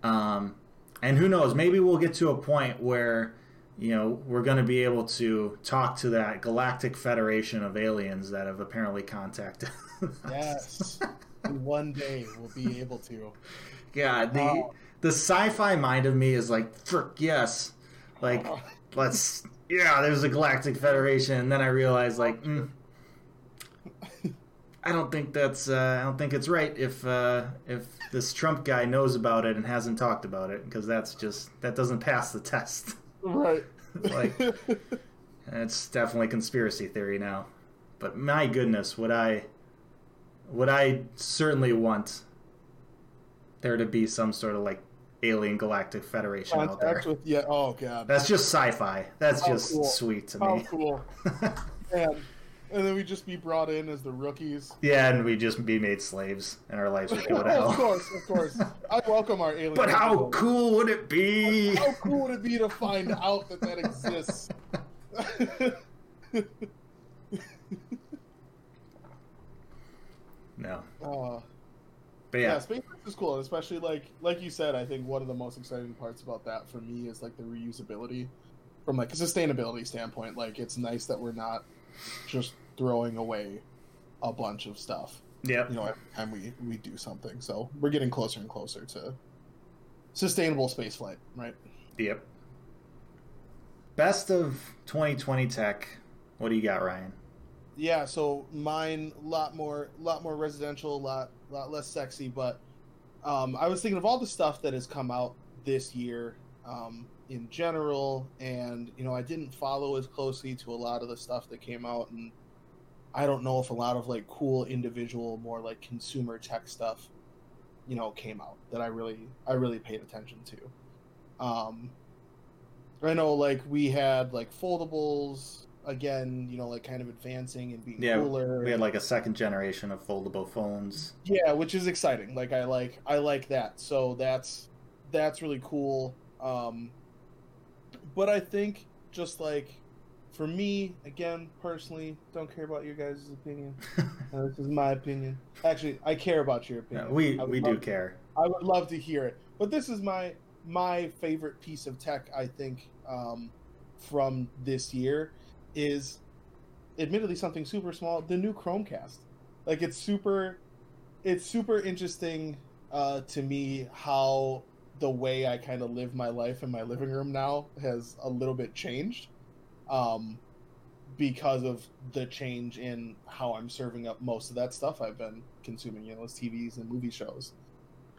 Um, and who knows? Maybe we'll get to a point where, you know, we're going to be able to talk to that galactic federation of aliens that have apparently contacted. us. Yes. and one day we'll be able to. God, the Wow. the sci-fi mind of me is like, frick, yes, like let's, yeah, there's a galactic federation, and then I realize like. Mm, I don't think that's. Uh, I don't think it's right if uh, if this Trump guy knows about it and hasn't talked about it because that's just that doesn't [laughs] pass the test. Right. [laughs] Like- It's definitely conspiracy theory now. But my goodness, would I would I certainly want there to be some sort of like alien galactic federation out there. With yeah. Oh god. That's just sci-fi. That's Oh, just cool. sweet to oh me. cool. [laughs] Man. And then we just be brought in as the rookies. yeah, and we just be made slaves, and our lives would go to hell. of course, of course. [laughs] I welcome our alien. But how capability. cool would it be? How cool would it be to find out that that exists? [laughs] No, uh, but yeah, yeah, SpaceX is cool, especially like like you said. I think one of the most exciting parts about that for me is like the reusability, from like a sustainability standpoint. Like it's nice that we're not just throwing away a bunch of stuff. yep, You know, every time we we do something. So we're getting closer and closer to sustainable spaceflight, right? yep. Best of 2020 tech. What do you got, Ryan? Yeah, so mine a lot more lot more residential, a lot lot less sexy, but um, I was thinking of all the stuff that has come out this year um, in general, and you know I didn't follow as closely to a lot of the stuff that came out, and I don't know if a lot of like cool individual, more like consumer tech stuff, you know, came out that I really I really paid attention to. Um, I know like we had like foldables again, you know, like kind of advancing and being Yeah, cooler. We had like a second generation of foldable phones. Yeah, which is exciting. Like I like I like that. So that's that's really cool. Um but I think just like for me, again, personally, don't care about your guys' opinion. [laughs] Uh, this is my opinion. Actually, I care about your opinion. we we do care. I would love to hear it. But this is my my favorite piece of tech. I think um, from this year is, admittedly, something super small. The new Chromecast. Like it's super, it's super interesting uh, to me how the way I kind of live my life in my living room now has a little bit changed. Um, because of the change in how I'm serving up most of that stuff I've been consuming, you know, as TVs and movie shows.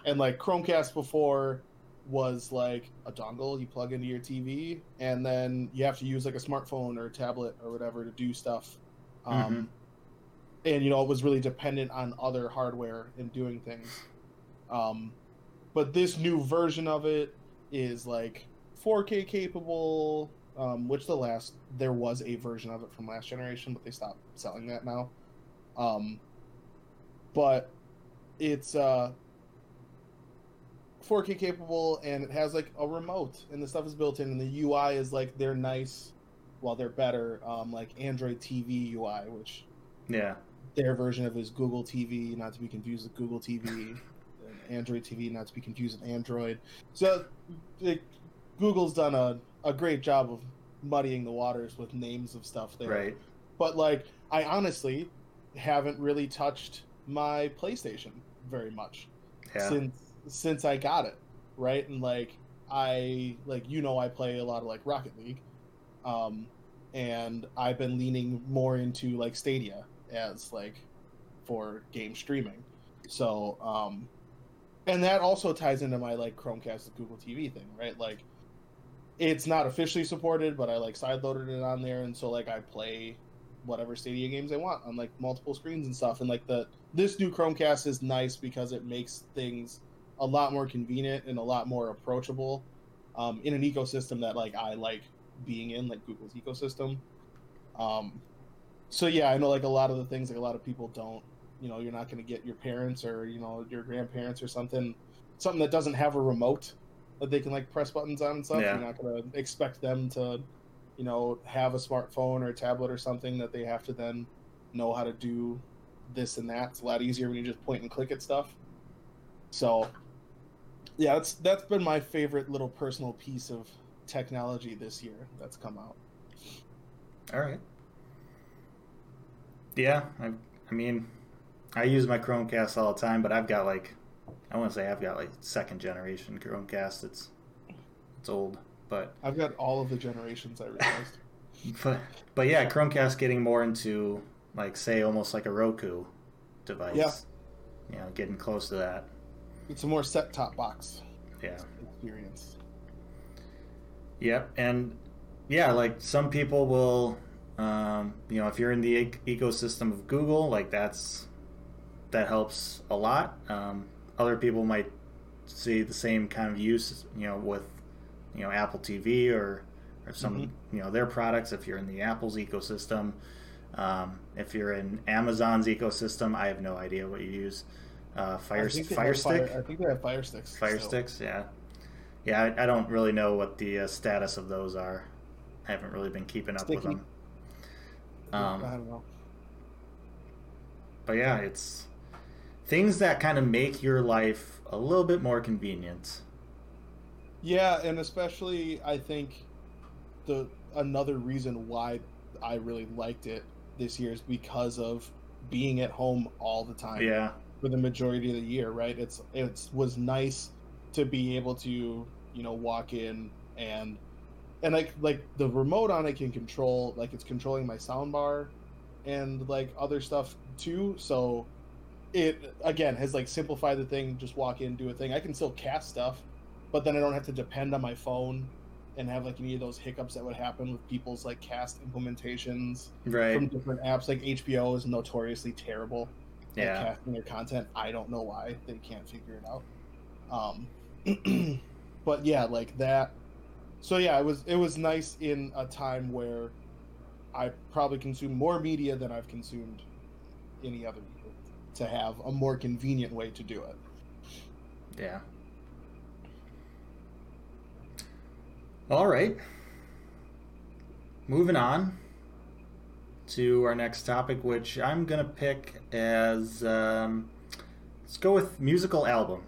And like Chromecast before was like a dongle you plug into your TV, and then you have to use like a smartphone or a tablet or whatever to do stuff. Um, And you know, it was really dependent on other hardware and doing things. Um, but this new version of it is like 4K capable, um, which the last there was a version of it from last generation, but they stopped selling that now. Um, but it's uh 4K capable and it has like a remote and the stuff is built in and the UI is like they're nice, well they're better, um, like Android TV UI, which Yeah, their version of is Google TV, not to be confused with Google TV, Android TV, not to be confused with Android. So it, Google's done a, a great job of muddying the waters with names of stuff there. right. But like, I honestly haven't really touched my PlayStation very much Yeah, since since I got it, right? And like I like you know I play a lot of like Rocket League, um, and I've been leaning more into like Stadia as like for game streaming. So um, and that also ties into my like Chromecast Google TV thing, right? Like it's not officially supported, but I like sideloaded it on there, and so like I play whatever Stadia games I want on like multiple screens and stuff. And like the this new Chromecast is nice because it makes things a lot more convenient and a lot more approachable um, in an ecosystem that like I like being in, like Google's ecosystem. Um, so yeah, I know like a lot of the things like a lot of people don't. You know, you're not going to get your parents or you know your grandparents or something, something that doesn't have a remote that they can like press buttons on and stuff. Yeah. You're not going to expect them to, you know, have a smartphone or a tablet or something that they have to then know how to do this and that. It's a lot easier when you just point and click at stuff. So, yeah, that's that's been my favorite little personal piece of technology this year that's come out. All right. Yeah, I, I mean, I use my Chromecast all the time, but I've got like, I want to say I've got like second generation Chromecast. It's it's old, but I've got all of the generations I realized. [laughs] but but yeah, Chromecast getting more into like say almost like a Roku device. Yeah. You know, getting close to that. it's a more set top box Yeah. experience. Yep, and yeah, like some people will, um, you know, if you're in the ec- ecosystem of Google, like that's that helps a lot. Um, other people might see the same kind of use, you know, with you know Apple TV or or some Mm-hmm. you know their products. If you're in the Apple's ecosystem, um, if you're in Amazon's ecosystem, I have no idea what you use. Uh, Fire I Fire Stick, Fire, I think they have Fire Sticks. Fire still. Sticks, yeah, yeah. I, I don't really know what the uh, status of those are. I haven't really been keeping up with Sticky? them. I Um, don't know. but yeah, it's things that kind of make your life a little bit more convenient. Yeah, and especially I think the another reason why I really liked it this year is because of being at home all the time Yeah, for the majority of the year, right? It's it was nice to be able to, you know, walk in and and like like the remote on it can control like it's controlling my sound bar and like other stuff too. So it again has like simplified the thing, just walk in, do a thing. I can still cast stuff, but then I don't have to depend on my phone and have like any of those hiccups that would happen with people's like cast implementations right. from different apps. Like HBO is notoriously terrible at casting their content. I don't know why they can't figure it out. Um, [clears throat] but yeah, like that. So yeah, it was it was nice in a time where I probably consumed more media than I've consumed any other to have a more convenient way to do it. yeah. All right. Moving on to our next topic, which I'm gonna pick as um, let's go with musical album.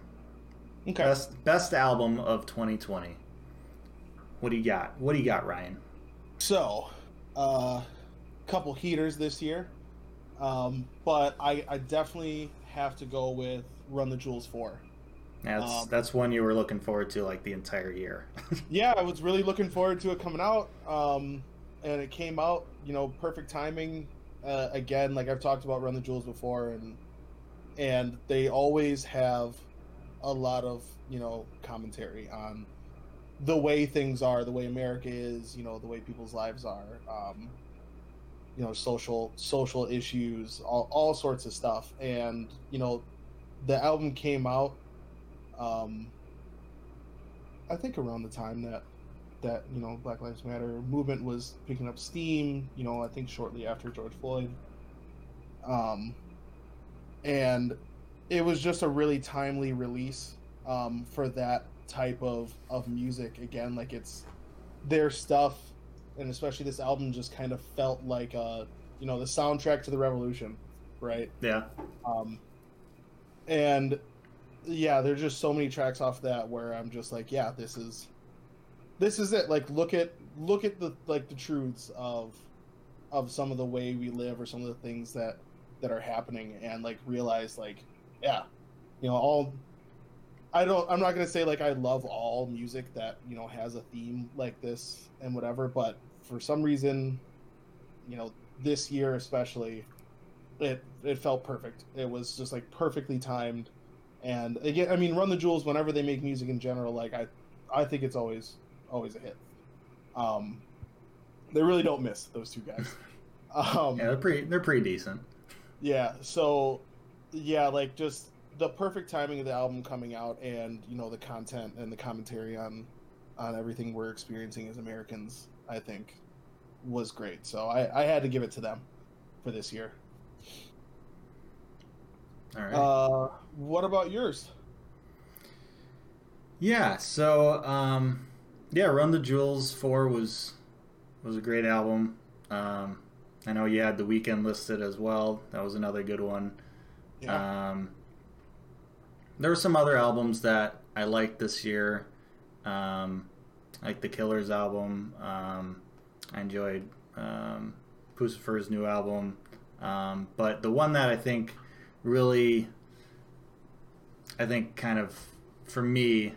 Okay. Best best album of 2020. What do you got? What do you got, Ryan? So, a uh, couple heaters this year, um, but I, I definitely have to go with Run the Jewels four. That's Um, that's one you were looking forward to like the entire year. [laughs] yeah, I was really looking forward to it coming out, um, and it came out. You know, perfect timing. Uh, again, like I've talked about Run the Jewels before, and and they always have a lot of you know commentary on the way things are, the way America is, you know, the way people's lives are, um, you know, social social issues, all all sorts of stuff, and you know, the album came out. Um, I think around the time that that you know Black Lives Matter movement was picking up steam. You know, I think shortly after George Floyd. Um, and it was just a really timely release um, for that type of of music. Again, like it's their stuff, and especially this album just kind of felt like a you know the soundtrack to the revolution, right? yeah, Um, and yeah, there's just so many tracks off that where I'm just like, yeah, this is this is it. Like look at look at the like the truths of of some of the way we live or some of the things that that are happening and like realize like yeah, you know, all I don't I'm not going to say like I love all music that, you know, has a theme like this and whatever, but for some reason, you know, this year especially it it felt perfect. It was just like perfectly timed. And again, I mean, Run the Jewels. Whenever they make music in general, like I, I think it's always always a hit. Um, they really don't miss those two guys. [laughs] Um, yeah, they're pretty they're pretty decent. yeah. So, yeah, like just the perfect timing of the album coming out, and you know the content and the commentary on on everything we're experiencing as Americans. I think was great. So I, I had to give it to them for this year. All right. Uh, what about yours? Yeah, so um, yeah, Run the Jewels four was was a great album. Um, I know you had the Weeknd listed as well. That was another good one. Yeah. Um, there were some other albums that I liked this year, um, like the Killers album. Um, I enjoyed um, Puscifer's new album, um, but the one that I think really, I think kind of for me,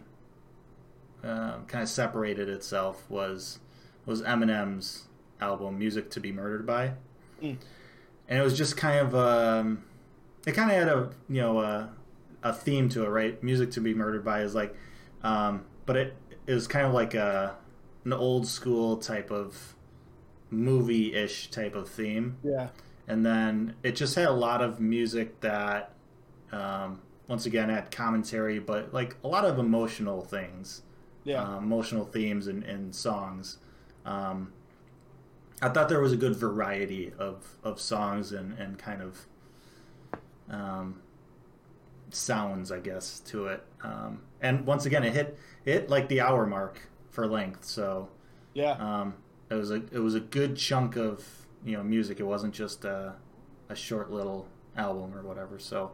uh, kind of separated itself was was Eminem's album "Music to Be Murdered By," Mm. and it was just kind of um, it kind of had a you know a, a theme to it, right? Music to be murdered by is like, um, but it, it was kind of like a an old school type of movie ish type of theme, Yeah. and then it just had a lot of music that um, once again had commentary, but like a lot of emotional things, Yeah. uh, emotional themes and, and songs. Um, I thought there was a good variety of, of songs and, and kind of um, sounds, I guess, to it. Um, and once again, it hit it like the hour mark for length, so yeah. um, it was a it was a good chunk of you know music. It wasn't just a, a short little album or whatever. So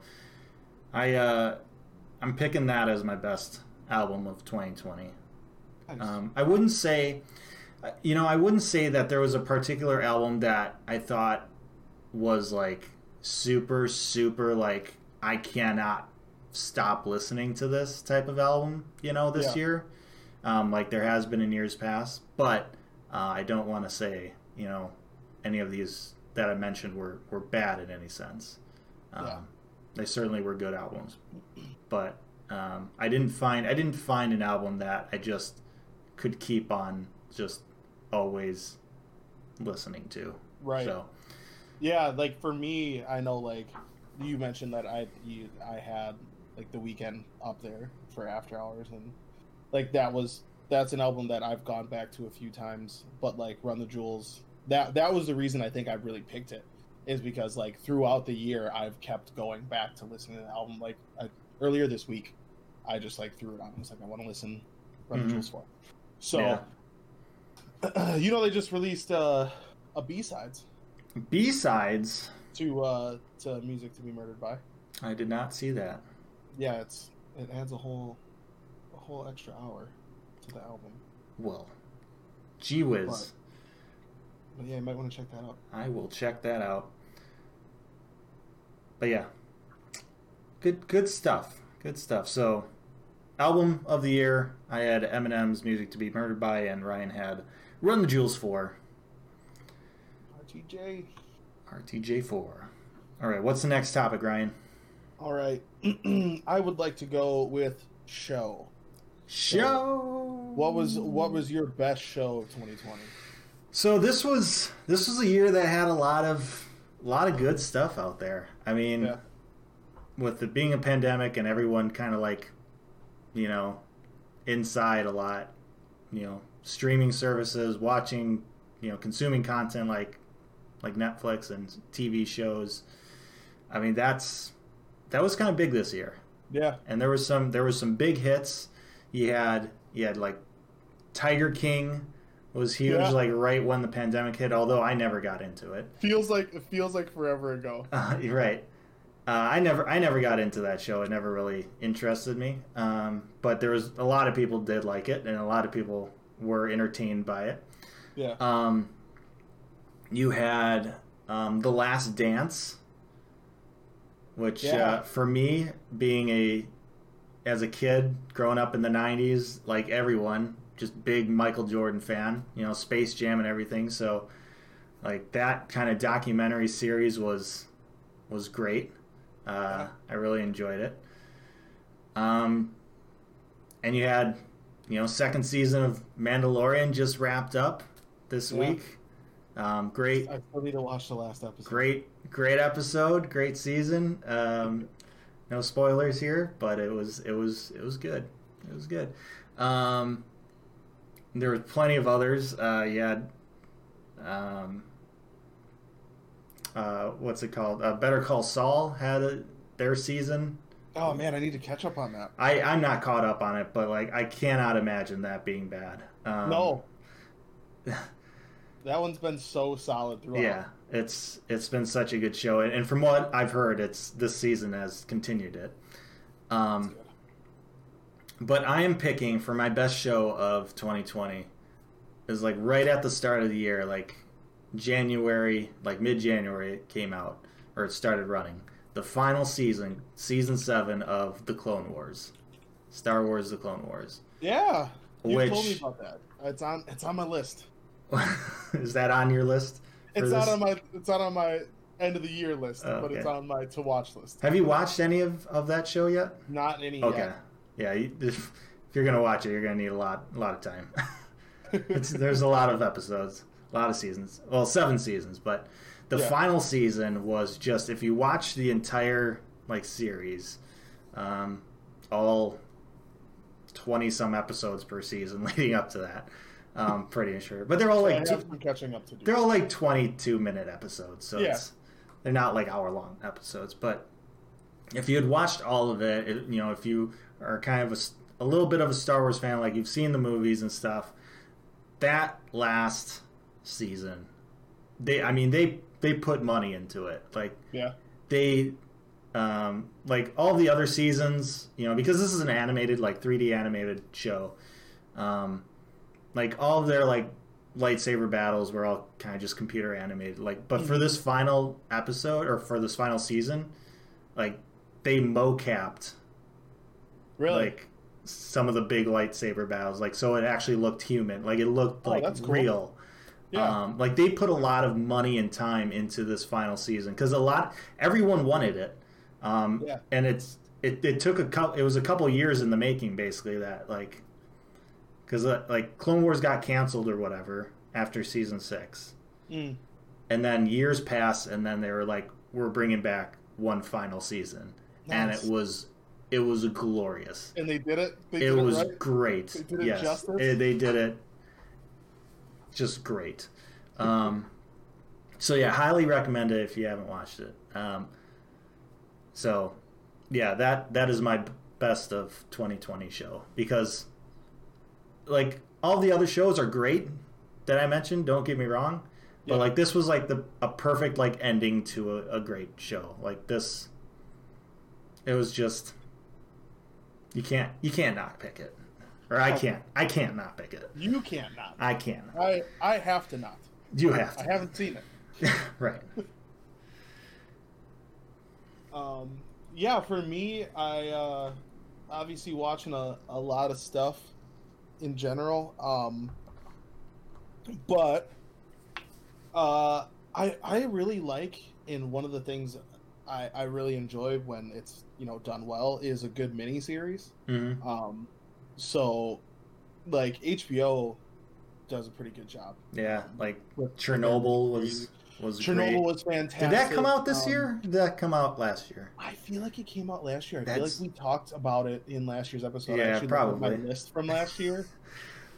I uh, I'm picking that as my best album of 2020. Nice. Um, I wouldn't say, you know, I wouldn't say that there was a particular album that I thought was like super, super like I cannot stop listening to this type of album, you know, this Yeah. year, um, like there has been in years past. But uh, I don't want to say, you know, any of these that I mentioned were were bad in any sense. Um, Yeah. They certainly were good albums, but um, I didn't find I didn't find an album that I just could keep on just always listening to. right. So Yeah, like for me, I know like you mentioned that I you I had like the Weeknd up there for after hours and like that was that's an album that I've gone back to a few times, but like Run the Jewels that that was the reason I think I really picked it is because like throughout the year I've kept going back to listening to the album like I, earlier this week I just like threw it on. I was like I want to listen Run Mhm. the Jewels four. So Yeah. [clears throat] you know they just released uh a B-sides B sides, to uh to music to be murdered by. I did not see that. Yeah, it's it adds a whole a whole extra hour to the album. Well, gee whiz, What? But yeah, you might want to check that out. I will check that out. But yeah, good good stuff. Good stuff. So, album of the year, I had Eminem's "Music to Be Murdered By," and Ryan had "Run the Jewels" for RTJ. RTJ four. All right, what's the next topic, Ryan? All right, [clears throat] I would like to go with show. Show. What was what was your best show of 2020? So this was this was a year that had a lot of a lot of good stuff out there. I mean, Yeah. with it being a pandemic and everyone kind of like, you know, inside a lot, you know, streaming services, watching, you know, consuming content like like Netflix and TV shows. I mean, that's that was kind of big this year Yeah, and there was some there was some big hits. You had you had like Tiger King was huge Yeah. like right when the pandemic hit. Although I never got into it. feels like it feels like forever ago. [laughs] Uh, you're right. Uh, I never I never got into that show. It never really interested me. Um, but there was a lot of people did like it, and a lot of people were entertained by it. Yeah, Um, you had um, the Last Dance, which Yeah. uh, for me, being a as a kid growing up in the '90s, like everyone, just big Michael Jordan fan. You know, Space Jam and everything. So, like that kind of documentary series was was great. Uh, I really enjoyed it. Um, and you had, you know, second season of Mandalorian just wrapped up this Yeah. week. Um, great, I still need to watch the last episode. great, great episode, great season. Um, no spoilers here, but it was it was it was good. It was good. Um, there was plenty of others. Uh, you had, um, uh, what's it called? Uh, Better Call Saul had a, their season. Oh man, I need to catch up on that. I I'm not caught up on it, but like I cannot imagine that being bad. Um, no, [laughs] that one's been so solid throughout. Yeah, it's it's been such a good show, and, and from what I've heard, it's this season has continued it. Um, but I am picking for my best show of 2020 is like right at the start of the year, like January, like mid January, it came out or it started running. The final season, season seven of the Clone Wars, Star Wars: The Clone Wars. Yeah, you Which- told me about that. It's on. It's on my list. [laughs] is that on your list? It's not this? on my. It's not on my end of the year list, Oh, but it's on my to watch list. Have you watched any of, of that show yet? Not any Okay. yet. Yeah, you, if, [laughs] if you're gonna watch it, you're gonna need a lot, a lot of time. [laughs] it's, there's a lot of episodes, a lot of seasons. Well, seven seasons, but the Yeah. final season was just if you watch the entire like series, um, all twenty some episodes per season leading up to that. Um, pretty sure, but they're all like two, catching up to do. they're all like twenty two minute episodes, so Yeah. it's they're not like hour long episodes. But if you had watched all of it, it, you know, if you are kind of a little bit of a Star Wars fan, like you've seen the movies and stuff, that last season, they, I mean, they they put money into it. Like yeah. they, um, like all the other seasons, you know, because this is an animated, like 3D animated show. Um, like all of their like lightsaber battles were all kind of just computer animated. Like, but for this final episode or for this final season, like they mocapped Really? like some of the big lightsaber battles, like so it actually looked human, like it looked Oh, like that's cool. real. yeah. Um, like they put a lot of money and time into this final season because a lot everyone wanted it, um, Yeah. and it's it, it took a couple it was a couple years in the making basically that like because uh, like Clone Wars got canceled or whatever after season six, Mm. and then years pass and then they were like we're bringing back one final season, and it was it was glorious. And they did it. They It did was right? great. They did it yes, justice? It- they did it just great. Um, so yeah, highly recommend it if you haven't watched it. Um, so yeah, that that is my best of 2020 show because like all the other shows are great that I mentioned. Don't get me wrong, but Yeah. like this was like the a perfect like ending to a, a great show. Like this, it was just you can't you can't not pick it, or I Oh. can't I can't not pick it. You can't not. I can't. I I have to not. You have I haven't seen it. [laughs] [laughs] right. Um, yeah, for me, I uh, obviously watching a, a lot of stuff in general. Um, but uh, I I really like in one of the things I, I really enjoy when it's you know done well is a good mini series. hmm Um, so like HBO does a pretty good job. Yeah, like With- Chernobyl was was Chernobyl great. was fantastic. Did that come out this Um, year? Did that come out last year? I feel like it came out last year. I That's- feel like we talked about it in last year's episode. Yeah, I actually probably. my list from last year. [laughs]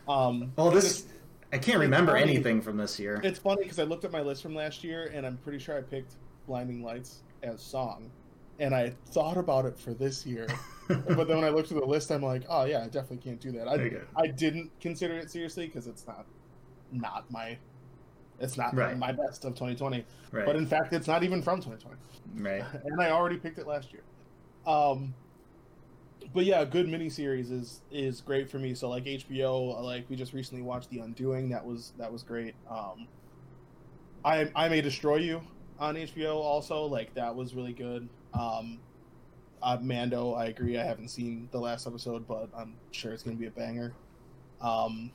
Um, and this I can't remember funny. anything from this year. It's, it's funny because I looked at my list from last year, and I'm pretty sure I picked "Blinding Lights" as song, and I thought about it for this year. [laughs] but then when I looked at the list, I'm like, oh yeah, I definitely can't do that. I. I didn't consider it seriously because it's not not my it's not Right. my best of 2020. right, But in fact, it's not even from 2020. right. [laughs] and I already picked it last year. Um, but yeah, a good miniseries is is great for me. So like HBO, like we just recently watched The Undoing. That was that was great. Um, I I May Destroy You on HBO also like that was really good. Um, uh, Mando, I agree. I haven't seen the last episode, but I'm sure it's gonna be a banger. Um,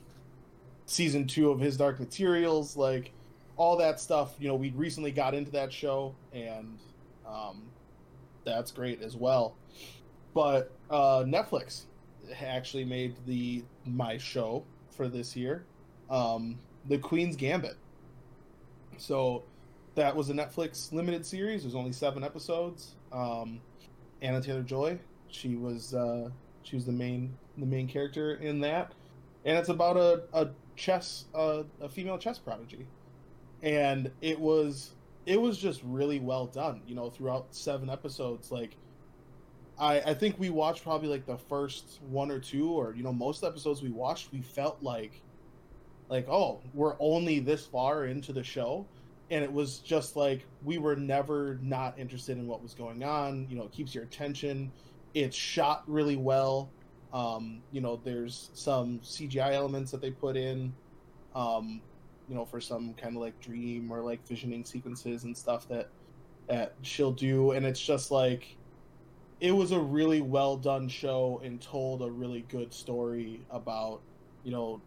season two of His Dark Materials, like all that stuff. You know, we recently got into that show, and um, that's great as well. But uh, Netflix actually made the my show for this year, um, The Queen's Gambit. So that was a Netflix limited series. There's only seven episodes. Um, Anya Taylor-Joy, she was uh, she was the main the main character in that, and it's about a a chess uh, a female chess prodigy, and it was it was just really well done. You know, throughout seven episodes, like I I think we watched probably like the first one or two, or you know, most episodes we watched, we felt like like oh we're only this far into the show. And it was just like we were never not interested in what was going on. You know it keeps your attention. It's shot really well. Um you know there's some cgi elements that they put in. Um you know for some kind of like dream or like visioning sequences and stuff that that she'll do and it's just like it was a really well done show and told a really good story about you know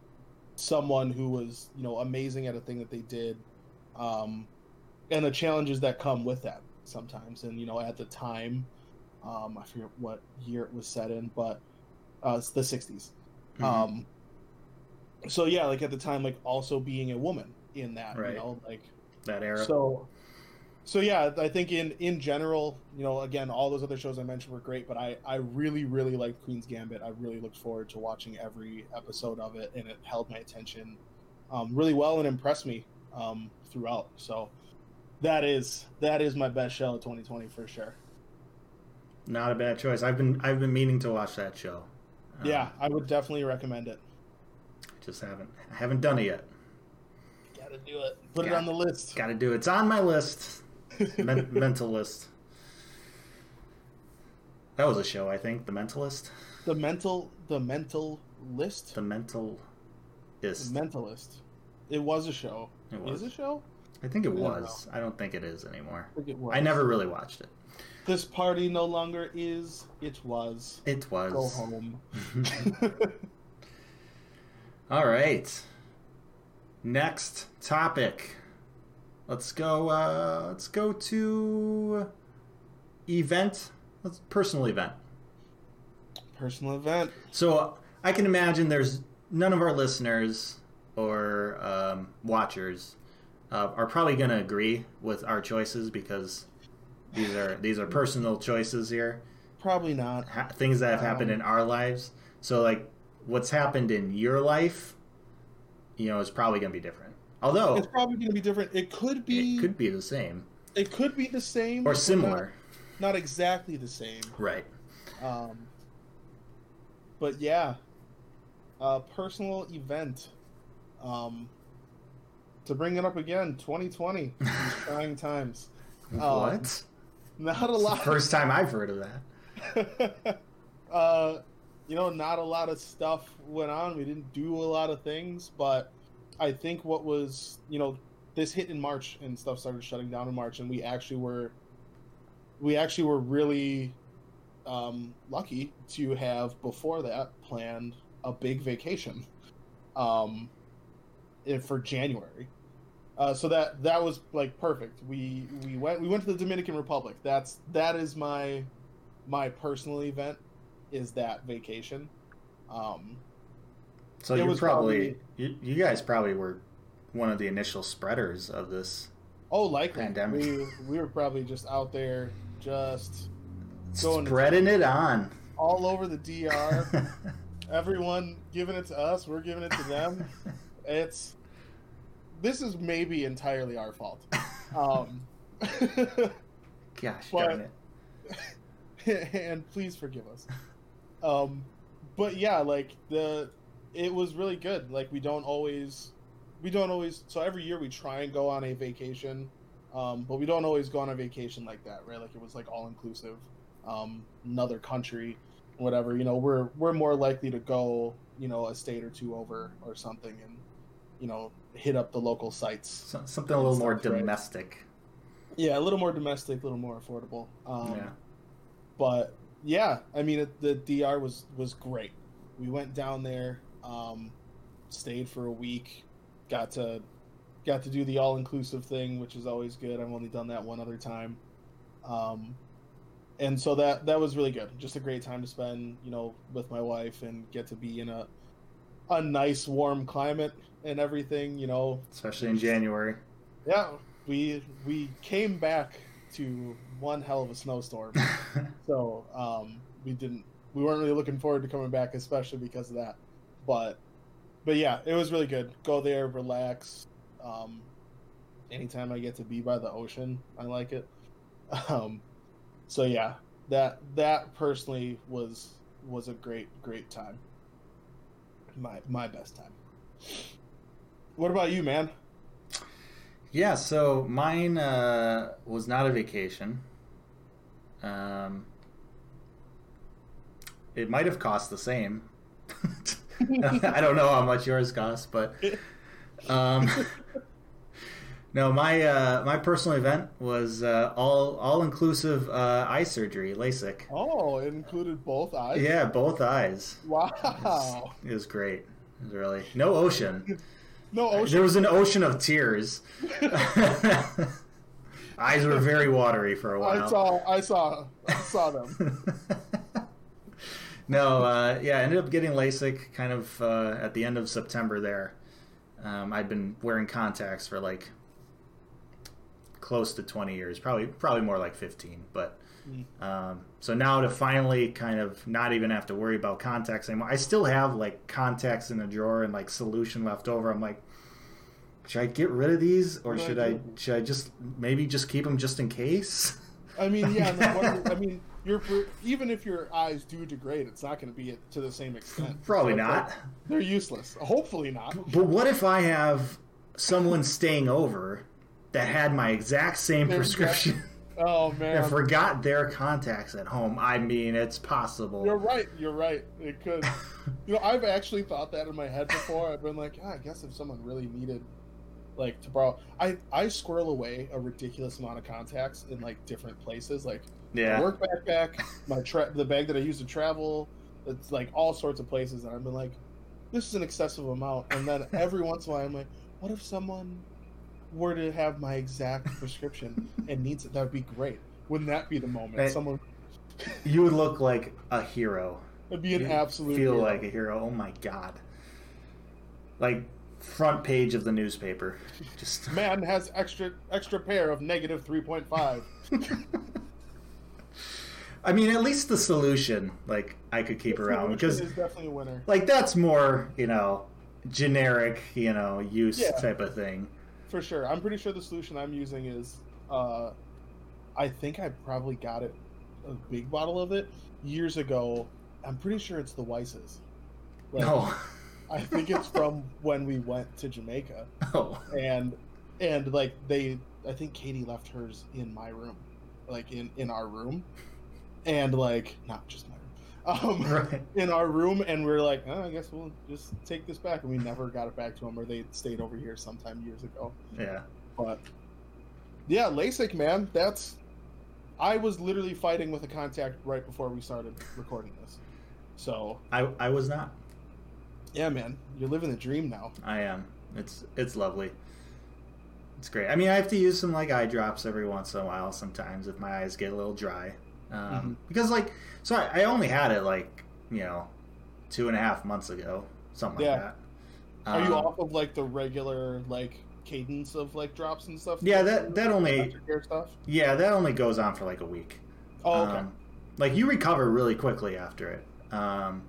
someone who was you know amazing at a thing that they did um, and the challenges that come with that sometimes. And you know, at the time, um, I forget what year it was set in, but uh, it's the '60s. Mhm. Um, so yeah, like at the time, like also being a woman in that, Right. you know, like that era. so. so yeah, I think in in general, you know, again, all those other shows I mentioned were great, but I I really really liked Queen's Gambit. I really looked forward to watching every episode of it, and it held my attention um, really well and impressed me um, throughout. So that is that is my best show of 2020 for sure. Not a bad choice. I've been I've been meaning to watch that show. Um, yeah, I would definitely recommend it. Just haven't I haven't done it yet. Gotta do it. Put it on the list. Got to do it. It's on my list. Men- [laughs] mental list. That was a show, I think. The Mentalist. the mental the mental list. The Mental The is. Mentalist. It was a show. It was. Is a show? I think it I don't was. I don't think it is anymore. I think it was. I never really watched it. This party no longer is. It was. It was. Go home. [laughs] All right. Next topic. Let's go. Uh, let's go to event. Let's personal event. Personal event. So I can imagine there's none of our listeners or um, watchers uh, are probably going to agree with our choices because these are these are personal choices here, Probably not. ha- things that have happened Um, in our lives. So like what's happened in your life, you know, is probably going to be different. Although It's probably going to be different. It could be. it could be the same It could be the same or similar, Not, not exactly the same. right? Um, but yeah, uh, personal event. Um, to bring it up again, 2020, these [laughs] trying times. Um, what? [laughs] Not a lot. first time I've heard of that. [laughs] uh, you know, not a lot of stuff went on. We didn't do a lot of things, but I think what was, you know, this hit in March and stuff started shutting down in March, and we actually were, we actually were really um, lucky to have before that planned a big vacation, um, for January. Uh, so that that was like perfect. We we went we went to the Dominican Republic. That's that is my my personal event is that vacation. Um, So you was probably, you, you guys probably were one of the initial spreaders of this. oh, likely Pandemic. we we were probably just out there, just Going Spreading it on. all over the DR. [laughs] Everyone giving it to us, we're giving it to them. [laughs] It's this is maybe entirely our fault. [laughs] Um, Gosh, But- darn it. and please forgive us. Um, but yeah, like the it was really good. Like we don't always we don't always so every year we try and go on a vacation, um, but we don't always go on a vacation like that, right? Like it was like all inclusive, um, another country, whatever. You know, we're we're more likely to go, you know, a state or two over or something, and you know, hit up the local sites. So, something a little more Stuff, right. domestic. Yeah, a little more domestic, a little more affordable. Um, yeah. but yeah, I mean it, the DR was was great. We went down there, um, stayed for a week, got to got to do the all inclusive thing, which is always good. I've only done that one other time, um, and so that that was really good. Just a great time to spend, you know, with my wife and get to be in a a nice warm climate and everything. You know, Especially in January. yeah, we we came back to one hell of a snowstorm. [laughs] So um, we didn't we weren't really looking forward to coming back, especially because of that. But but yeah, it was really good. Go there, relax. Um, anytime I get to be by the ocean, I like it. [laughs] Um, so yeah, that that personally was was a great great time. My my best time. What about you, man? Yeah, so mine uh, was not a vacation. Um, it might have cost the same. [laughs] I don't know how much yours cost, but um, [laughs] no, my uh, my personal event was uh, all all inclusive uh, eye surgery, LASIK. Oh, it included both eyes. Yeah, both eyes. It was, Wow. it was great. It was really no ocean. [laughs] No There was an ocean of tears. [laughs] Eyes were very watery for a while. I saw. I saw. I saw them. [laughs] no, uh, yeah, I ended up getting LASIK kind of uh, at the end of September there. Um, I'd been wearing contacts for like close to 20 years, probably probably more like 15. But um, so now to finally kind of not even have to worry about contacts anymore. I still have like contacts in the drawer and like solution left over. I'm like, should I get rid of these or should I should I just maybe just keep them just in case? [laughs] I mean, yeah. No, [laughs] I mean, you're even if your eyes do degrade, it's not going to be to the same extent. Probably So not. like, they're useless. Hopefully not. But what if I have someone staying over that had my exact same prescription Oh man, forgot their contacts at home? I mean, it's possible. you're right. You're right. It could. [laughs] You know, I've actually thought that in my head before. I've been like, ah, I guess if someone really needed, like, to borrow, I I squirrel away a ridiculous amount of contacts in like different places, like my yeah. work backpack, my tra- the bag that I use to travel. It's like all sorts of places, and I've been like, this is an excessive amount. And then every once in a while, I'm like, what if someone were to have my exact [laughs] prescription and needs it? That would be great. Wouldn't that be the moment? Right. Someone You would look like a hero. It would be an You absolute feel hero. like a hero. Oh my god. Like front page of the newspaper. Just [laughs] man has extra extra pair of negative three point five. [laughs] I mean, at least the solution, like I could keep around because definitely a winner. like that's more, you know, generic, you know, use Yeah. type of thing. For sure. I'm pretty sure the solution I'm using is uh I think I probably got it a big bottle of it years ago. I'm pretty sure it's the Weiss's. Like, No. I think it's from [laughs] when we went to Jamaica Oh. and and like they I think Katie left hers in my room. Like in in our room. And like not just. Um [laughs] Right. in our room and we are like, oh, I guess we'll just take this back and we never got it back to them or they stayed over here sometime years ago. Yeah. But yeah, LASIK, man, that's. I was literally fighting with a contact right before we started recording this. So I I was not. yeah, man, you're living the dream now. I am. It's it's lovely. It's great. I mean, I have to use some like eye drops every once in a while. Sometimes if my eyes get a little dry, um, Mhm. because like, so I, I only had it like you know, two and a half months ago, something Yeah. like that. Are you Um, off of like the regular like cadence of like drops and stuff? Yeah, that that only stuff. yeah that only goes on for like a week. Oh, okay. Um, like you recover really quickly after it. Um,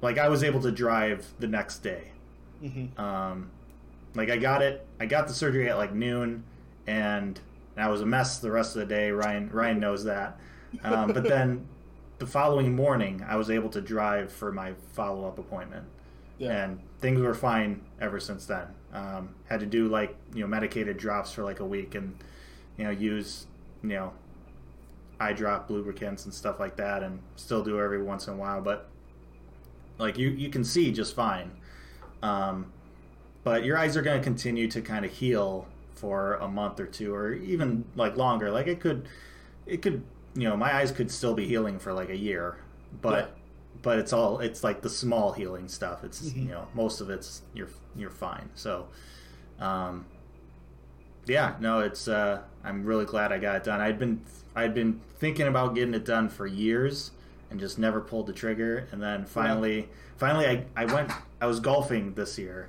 like I was able to drive the next day. hmm Um, like I got it, I got the surgery at like noon, and I was a mess the rest of the day. Ryan Ryan knows that. Um, but [laughs] then the following morning, I was able to drive for my follow up appointment, Yeah. and things were fine ever since then. Um, had to do like you know medicated drops for like a week, and you know use you know eye drop lubricants and stuff like that, and still do every once in a while. But like you you can see just fine. Um, but your eyes are going to continue to kind of heal for a month or two or even like longer like it could it could you know my eyes could still be healing for like a year but Yeah. but it's all it's like the small healing stuff it's Mhm. you know most of it's you're you're fine so um yeah no it's uh i'm really glad i got it done i'd been i'd been thinking about getting it done for years and just never pulled the trigger and then finally finally i i went i was golfing this year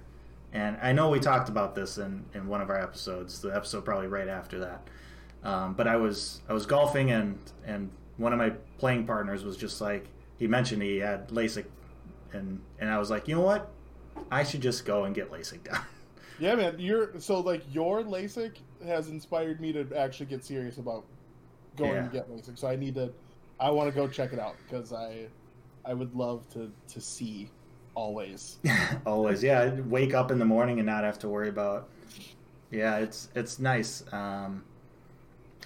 and I know we talked about this in, in one of our episodes, the episode probably right after that. Um, but I was I was golfing and and one of my playing partners was just like he mentioned he had LASIK, and and I was like, you know what, I should just go and get LASIK done. [laughs] Yeah, man. You're so like your LASIK has inspired me to actually get serious about going Yeah. to get LASIK. So I need to. I want to go check it out because I, I would love to to see always. [laughs] Always, yeah. I'd Wake up in the morning and not have to worry about. Yeah, it's it's nice. Um,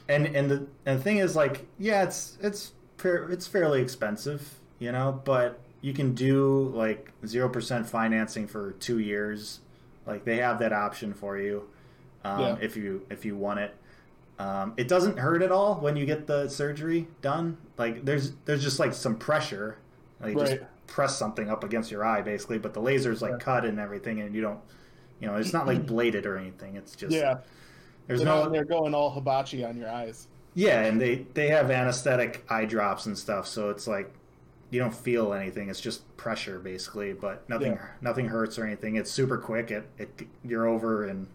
and and the and the thing is, like, yeah, it's it's fair, it's fairly expensive, you know, but you can do like zero percent financing for two years. Like they have that option for you um, Yeah. if you if you want it. Um, it doesn't hurt at all when you get the surgery done. Like there's there's just like some pressure. Like you just press something up against your eye basically, but the laser's like Yeah. cut and everything, and you don't, you know, it's not like [clears throat] bladed or anything. It's just yeah, There's they're, no they're going all hibachi on your eyes. yeah, and they they have anesthetic eye drops and stuff, so it's like you don't feel anything. It's just pressure basically, but nothing Yeah. nothing hurts or anything. It's super quick. It, it you're over and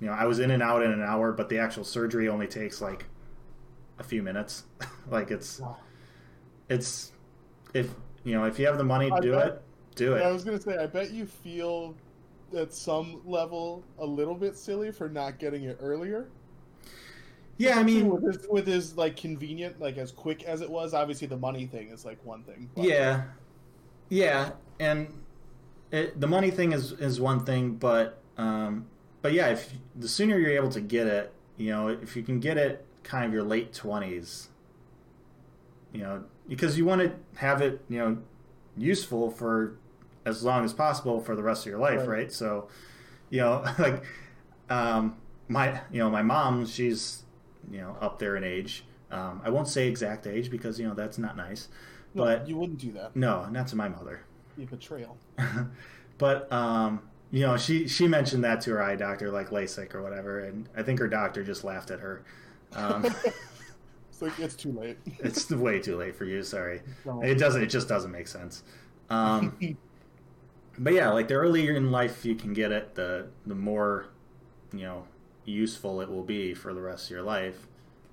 you know I was in and out in an hour, but the actual surgery only takes like a few minutes. [laughs] like it's Wow. it's if you know if you have the money to I do bet- it, do it. I was gonna say, I bet you feel at some level a little bit silly for not getting it earlier. Yeah, I mean, with his, with his like convenient, like as quick as it was. Obviously, the money thing is like one thing. but- Yeah, yeah, and it, the money thing is is one thing, but um, but yeah, if the sooner you're able to get it, you know, if you can get it kind of your late twenties, you know, because you want to have it, you know, useful for as long as possible for the rest of your life, Right. right? So, you know, [laughs] like um, my you know my mom, she's you know up there in age. Um, I won't say exact age because you know that's not nice. No, But- you wouldn't do that. No, not to my mother. You betrayal. [laughs] but um, you know, she she mentioned that to her eye doctor, like LASIK or whatever, and I think her doctor just laughed at her. Um, [laughs] It's like it's too late. it's way too late for you. Sorry, No. it doesn't. It just doesn't make sense. Um, but yeah, like the earlier in life you can get it, the the more you know useful it will be for the rest of your life.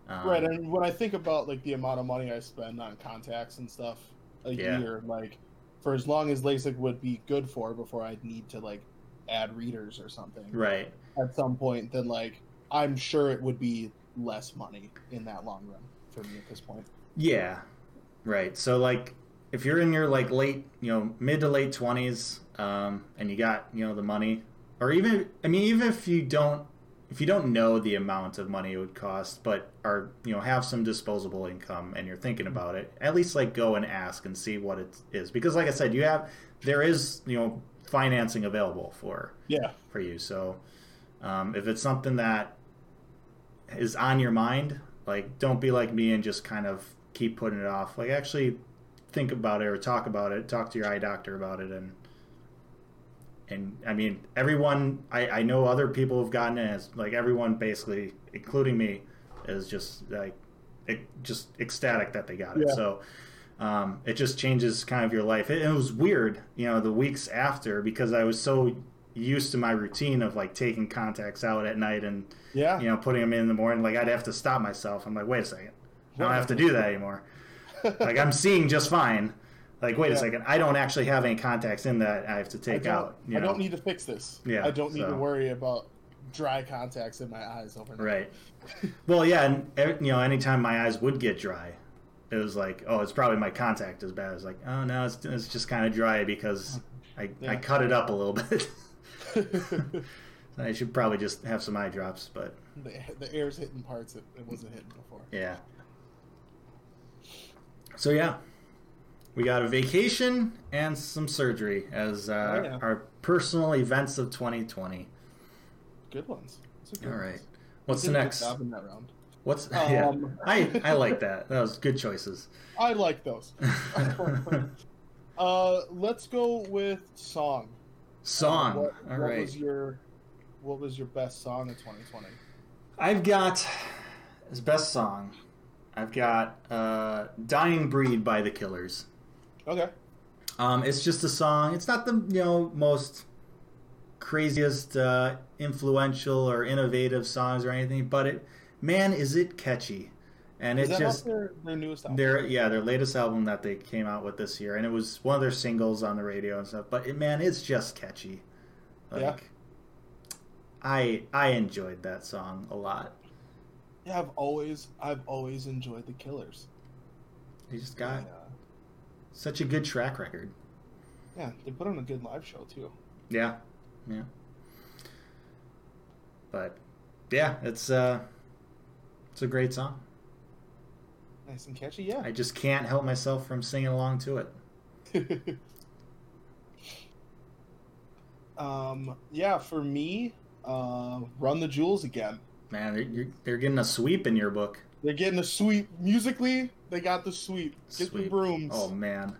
Um, right, and when I think about like the amount of money I spend on contacts and stuff a Yeah. year, like for as long as LASIK would be good for before I'd need to like add readers or something right. at some point, then like I'm sure it would be less money in that long run for me at this point. Yeah, right. So like, if you're in your like late, you know, mid to late twenties, um, and you got you know the money, or even I mean, even if you don't, if you don't know the amount of money it would cost, but are you know have some disposable income and you're thinking about it, at least like go and ask and see what it is, because like I said, you have there is you know financing available for Yeah, for you. So um, if it's something that is on your mind, like don't be like me and just kind of keep putting it off. Like actually think about it or talk about it. Talk to your eye doctor about it and and I mean everyone I, I know other people have gotten it. It's like everyone basically, including me, is just like it, just ecstatic that they got it. Yeah. So um, it just changes kind of your life. It, it was weird, you know, the weeks after because I was so used to my routine of like taking contacts out at night and yeah. you know putting them in the morning. Like I'd have to stop myself. I'm like, wait a second, I don't have to do that anymore. Like I'm seeing just fine. Like wait a second, I don't actually have any contacts in that I have to take don't, out. You I know? don't need to fix this. Yeah, I don't need so- to worry about dry contacts in my eyes overnight. Right. Well, yeah, and you know, anytime my eyes would get dry, it was like, oh, it's probably my contact is bad. It's like, oh no, it's, it's just kind of dry because I, I cut it up a little bit. [laughs] I should probably just have some eye drops, but the, the air's hitting parts it, it wasn't hitting before. yeah. So yeah, we got a vacation and some surgery as uh, Oh, yeah. our personal events of 2020. Good ones. Good All right, ones. what's the did a good next? in that round. What's [laughs] yeah? Um, I I like that. That was good choices. [laughs] I like those. [laughs] uh, let's go with song. Song. What, All what right. was your What was your best song of 2020? I've got his best song. I've got uh, "Dying Breed" by the Killers. Okay. Um, it's just a song. It's not the you know most craziest, uh, influential or innovative songs or anything, but it, man, is it catchy, and Is it's just their, their newest album? their yeah their latest album that they came out with this year, and it was one of their singles on the radio and stuff. But it, man, it's just catchy. Like, Yeah. I I enjoyed that song a lot. Yeah, I've always I've always enjoyed the Killers. He just got And, uh, such a good track record. yeah, they put on a good live show too. Yeah, yeah. But yeah, it's uh, it's a great song. Nice and catchy. Yeah. I just can't help myself from singing along to it. [laughs] um. Yeah. For me, uh, Run the Jewels again. Man, they're, they're getting a sweep in your book. They're getting a sweep musically. They got the sweep. Get the brooms. Oh man,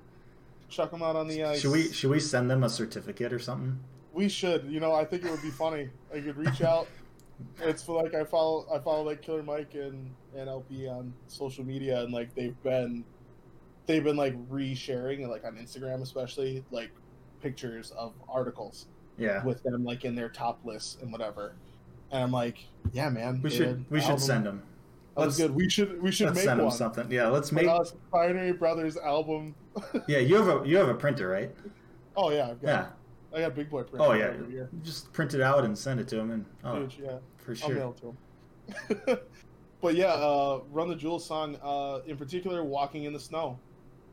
Chuck them out on the ice. should we should we send them a certificate or something? We should. You know, I think it would be funny. I could reach out. [laughs] It's for like I follow I follow like Killer Mike and and El-P on social media, and like they've been they've been like resharing like on Instagram especially like pictures of articles Yeah, with them like in their top lists and whatever. And I'm like, yeah, man, We should we should album- send them. That let's- good. We should we should Let's make send them one. something. Yeah, let's make. us Binary Brothers album. Yeah, you have a you have a printer, right? Oh yeah, I've got, Yeah. I got big boy printer. Oh yeah. Just print it out and send it to them, and oh, Huge, yeah. for sure. I'll mail it to him. [laughs] but yeah, uh, "Run the Jewels" song, uh, in particular, "Walking in the Snow."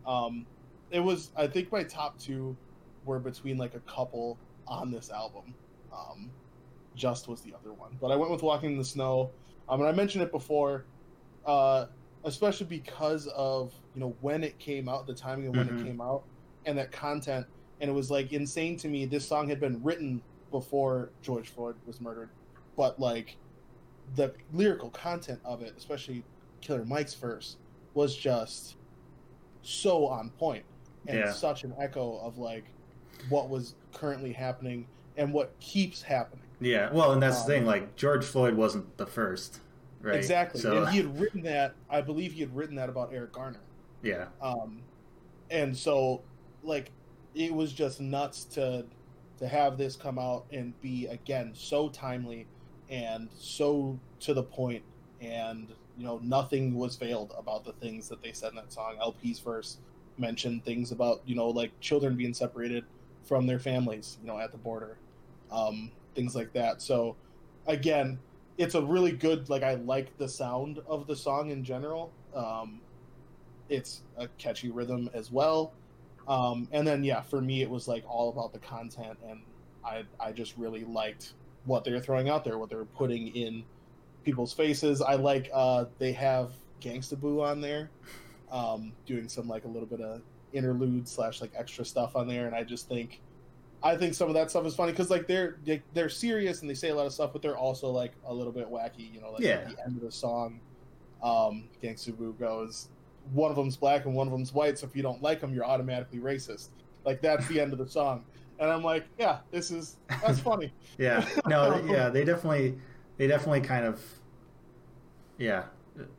Um, it was, I think, my top two were between like a couple on this album. Um, Just was the other one, but I went with "Walking in the Snow." Um, and I mentioned it before, uh, especially because of you know when it came out, the timing of when Mhm. it came out, and that content. And it was like insane to me. This song had been written before George Floyd was murdered, but like the lyrical content of it, especially Killer Mike's verse, was just so on point and Yeah. such an echo of like what was currently happening and what keeps happening. Yeah, well, and that's the Um, thing. Like George Floyd wasn't the first, right? Exactly. So And he had [laughs] written that, I believe he had written that about Eric Garner. yeah, Um, and so, like, it was just nuts to to have this come out and be again so timely and so to the point, and you know nothing was veiled about the things that they said in that song. El-P's verse mentioned things about you know like children being separated from their families, you know, at the border, um, things like that. So, again, it's a really good like I like the sound of the song in general. Um, it's a catchy rhythm as well. Um, and then yeah, for me it was like all about the content and I I just really liked what they were throwing out there, what they were putting in people's faces. I like uh they have Gangsta Boo on there, um, doing some like a little bit of interlude slash like extra stuff on there, and I just think I think some of that stuff is funny because like they're they, they're serious and they say a lot of stuff, but they're also like a little bit wacky. You know, like Yeah. at the end of the song, um, Gangsta Boo goes, one of them's black and one of them's white, so if you don't like them, you're automatically racist. Like that's the end of the song, and I'm like, yeah, this is that's funny. [laughs] yeah. No, [laughs] yeah, they definitely, they definitely kind of, yeah,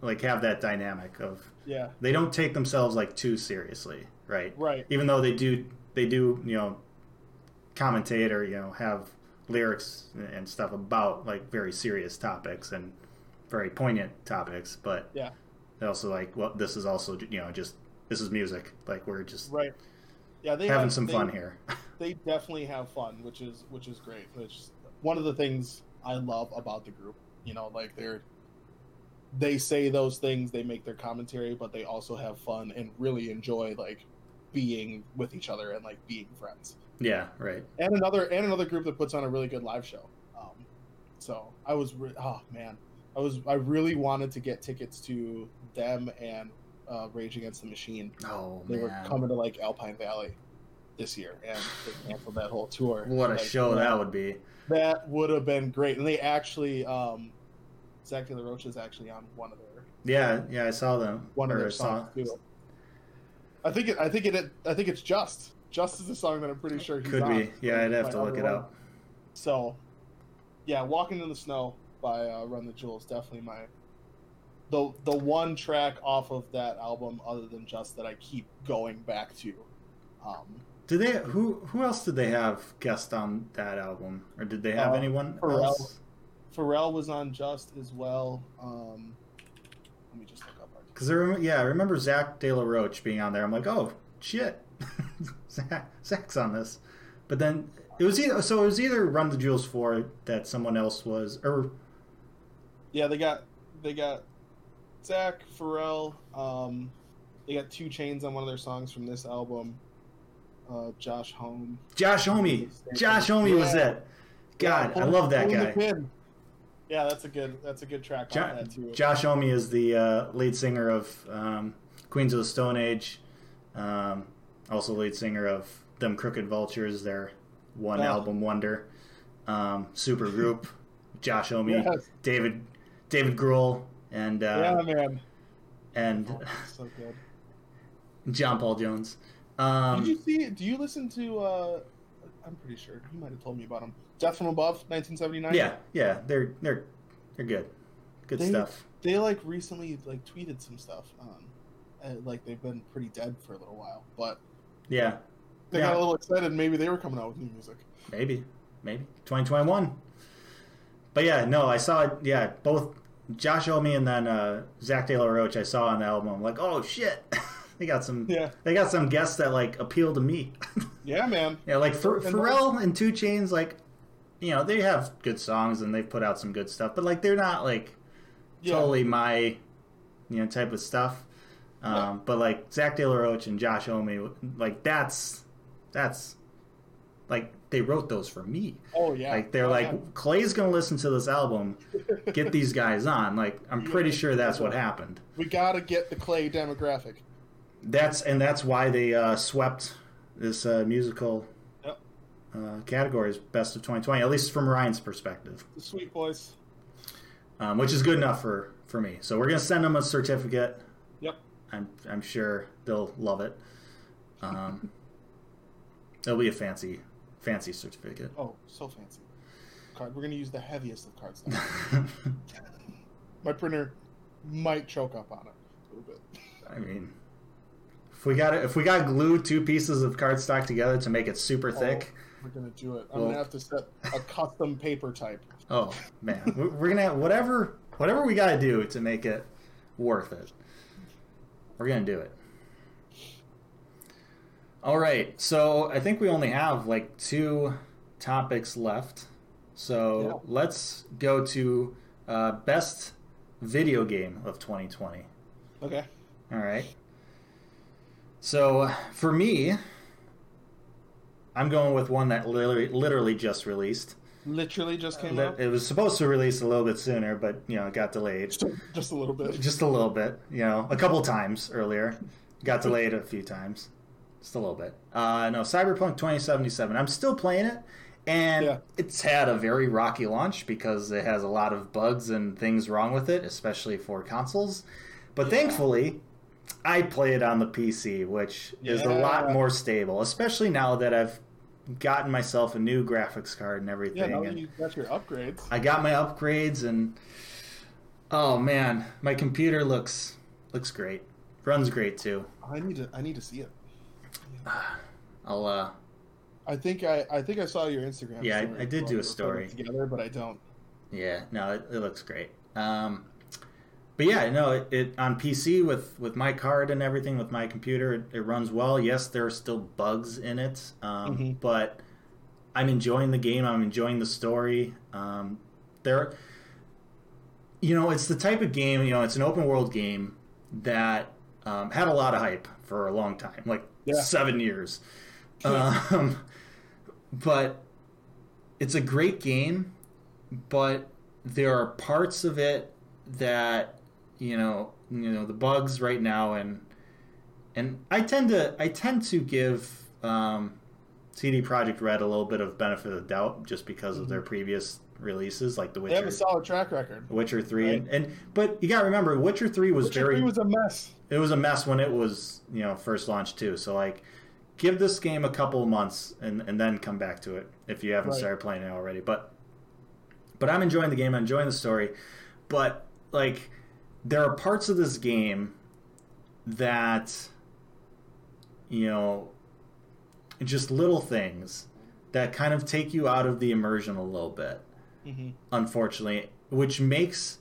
like have that dynamic of Yeah, they don't take themselves like too seriously, right? right. Even though they do, they do, you know, commentate or you know have lyrics and stuff about like very serious topics and very poignant topics, but Yeah. they also like well, this is also you know just this is music, like we're just Right. Yeah, they having have- some they- fun here. [laughs] they definitely have fun, which is which is great. Which one of the things I love about the group. You know, like they're they say those things, they make their commentary, but they also have fun and really enjoy like being with each other and like being friends. Yeah, right. And another and another group that puts on a really good live show. Um, so I was re- oh man, I was I really wanted to get tickets to them and uh, Rage Against the Machine. Oh They were coming to like Alpine Valley this year, and they canceled that whole tour. what a show that would be. That would have been great, and they actually, um, Zach De La Rocha is actually on one of their Yeah, yeah, I saw them. one of their songs too. I think it. I think it. I think it's just. Just is a song that I'm pretty sure he's Could on. be. Yeah, I'd have to look it One. up. So, yeah, "Walking in the Snow" by uh, Run the Jewels definitely my the the one track off of that album, other than just that I keep going back to. Um, Did they? Who? Who else did they have guest on that album, or did they have Uh, anyone Pharrell. else? Pharrell was on Just as well. Um, let me just look up. Because I remember, yeah, I remember Zach De La Rocha being on there. I'm like, oh shit, Zach, Zach's on this. But then it was either so it was either Run the Jewels four that someone else was, or Yeah, they got they got Zach Pharrell. Um, they got 2 Chainz on one of their songs from this album. Uh, Josh Home. Josh Homme. Josh Homme was Yeah. it. God, Yeah, I love that guy. Yeah, that's a good that's a good track Jo- on that too. Josh Homme is the uh, lead singer of um, Queens of the Stone Age, um, also lead singer of Them Crooked Vultures, their one Oh. album wonder. Um, super group, [laughs] Josh Homme, Yes. David David Grohl, and yeah, uh, man. and Oh, so good. John Paul Jones. Um, Did you see? Do you listen to? uh I'm pretty sure you might have told me about them. Death from Above, 1979. yeah, yeah, they're they're they're good, good They- stuff. They like recently like tweeted some stuff. Um, and, like they've been pretty dead for a little while, but Yeah, they Yeah. got a little excited. Maybe they were coming out with new music. maybe, maybe 2021. but yeah, no, I saw yeah both Josh Homme and then uh, Zach De La Rocha. I saw on the album. I'm like, oh shit, [laughs] they got some. Yeah. They got some guests that like appeal to me. [laughs] Yeah, man. yeah, like Ph- And Pharrell and 2 Chainz, like you know they have good songs and they've put out some good stuff, but like they're not like Yeah. totally my you know type of stuff. Um, Yeah. But like Zach De La Rocha and Josh Homme, like that's that's like they wrote those for me. Oh yeah. Like they're Oh, like yeah. Clay's gonna listen to this album, get these guys on. Like I'm Yeah. pretty sure that's what happened. we gotta get the Clay demographic. That's and that's why they uh, swept this uh, musical Yep. uh, categories best of 2020, at least from Ryan's perspective, The Sweet Boys. um, which is good enough for for me. So we're gonna send them a certificate. I'm I'm sure they'll love it. Um, [laughs] it'll be a fancy fancy certificate. Oh, so fancy. Card. We're gonna use the heaviest of cardstock. [laughs] My printer might choke up on it a little bit. I mean, if we got if we got glued two pieces of cardstock together to make it super thick, We're gonna do it. I'm Well- gonna have to set a custom paper type. oh man, we're, gonna have whatever whatever we got to do to make it worth it. We're gonna do it. All right, so I think we only have like two topics left. So Yeah. let's go to uh, best video game of 2020. Okay. All right. So for me, I'm going with one that literally, literally just released. Literally just came Li- out. It was supposed to release a little bit sooner, but you know, it got delayed Just, [laughs] just a little bit. just a little bit. You know, a couple times earlier, got delayed a few times, just a little bit. Uh, no, Cyberpunk 2077. I'm still playing it, and Yeah. it's had a very rocky launch because it has a lot of bugs and things wrong with it, especially for consoles. But Yeah. thankfully, I play it on the PC, which is a lot more stable, especially now that I've gotten myself a new graphics card and everything. Yeah, now and you got your upgrades. I got my upgrades and oh man, my computer looks looks great. Runs great too. I need to. I need to see it. [sighs] I'll uh I think I. I think I saw your Instagram. Yeah, I- I did do a we were putting story. together, but I don't. yeah, no, it, it looks great. Um but yeah, no, it, it on PC with with my card and everything with my computer, it, it runs well. Yes, there are still bugs in it, um, Mhm. but I'm enjoying the game. I'm enjoying the story. Um, there, you know, it's the type of game. You know, it's an open world game that um, had a lot of hype for a long time, like Yeah. seven years. Um, but it's a great game, but there are parts of it that you know, you know, the bugs right now, and and I tend to I tend to give um, CD Projekt Red a little bit of benefit of doubt just because of their previous releases, like The Witcher. They have a solid track record. Witcher Three, Right. and, and but you got to remember, Witcher Three was Witcher very 3 was a mess. it was a mess when it was you know first launched too. So like, give this game a couple of months and and then come back to it if you haven't Right. started playing it already. But but I'm enjoying the game. I'm enjoying the story. But like, there are parts of this game that you know just little things that kind of take you out of the immersion a little bit hmm unfortunately, which makes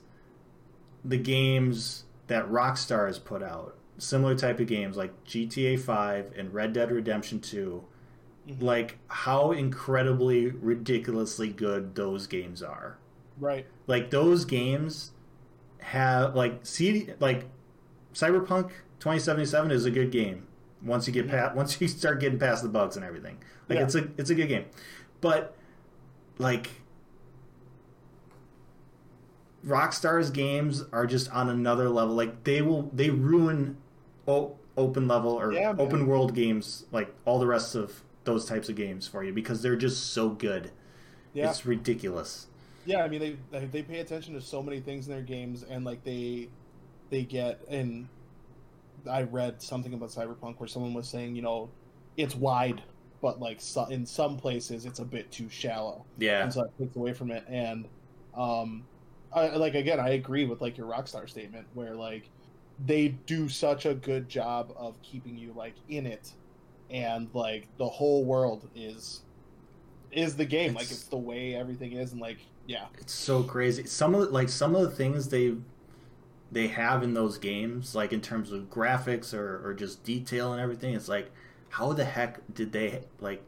the games that Rockstar has put out, similar type of games like GTA 5 and Red Dead Redemption 2, Mhm. like how incredibly ridiculously good those games are. Right. Like those games have like CD like Cyberpunk 2077 is a good game once you get past once [laughs] you start getting past the bugs and everything. Like Yeah. it's a it's a good game. But like Rockstar's games are just on another level. Like they will they ruin o- open level or Yeah, open world games like all the rest of those types of games for you because they're just so good. Yeah. It's ridiculous. Yeah, I mean they they- pay attention to so many things in their games, and like they they get and I read something about Cyberpunk where someone was saying, you know, it's wide, but like so, in some places it's a bit too shallow, Yeah. and so it takes away from it. And um, I like again, I agree with like your Rockstar statement where like they do such a good job of keeping you like in it, and like the whole world is is the game. like It's- it's the way everything is, and like yeah, It's so crazy. Some of the, like some of the things they they have in those games, like in terms of graphics or, or just detail and everything, it's like how the heck did they like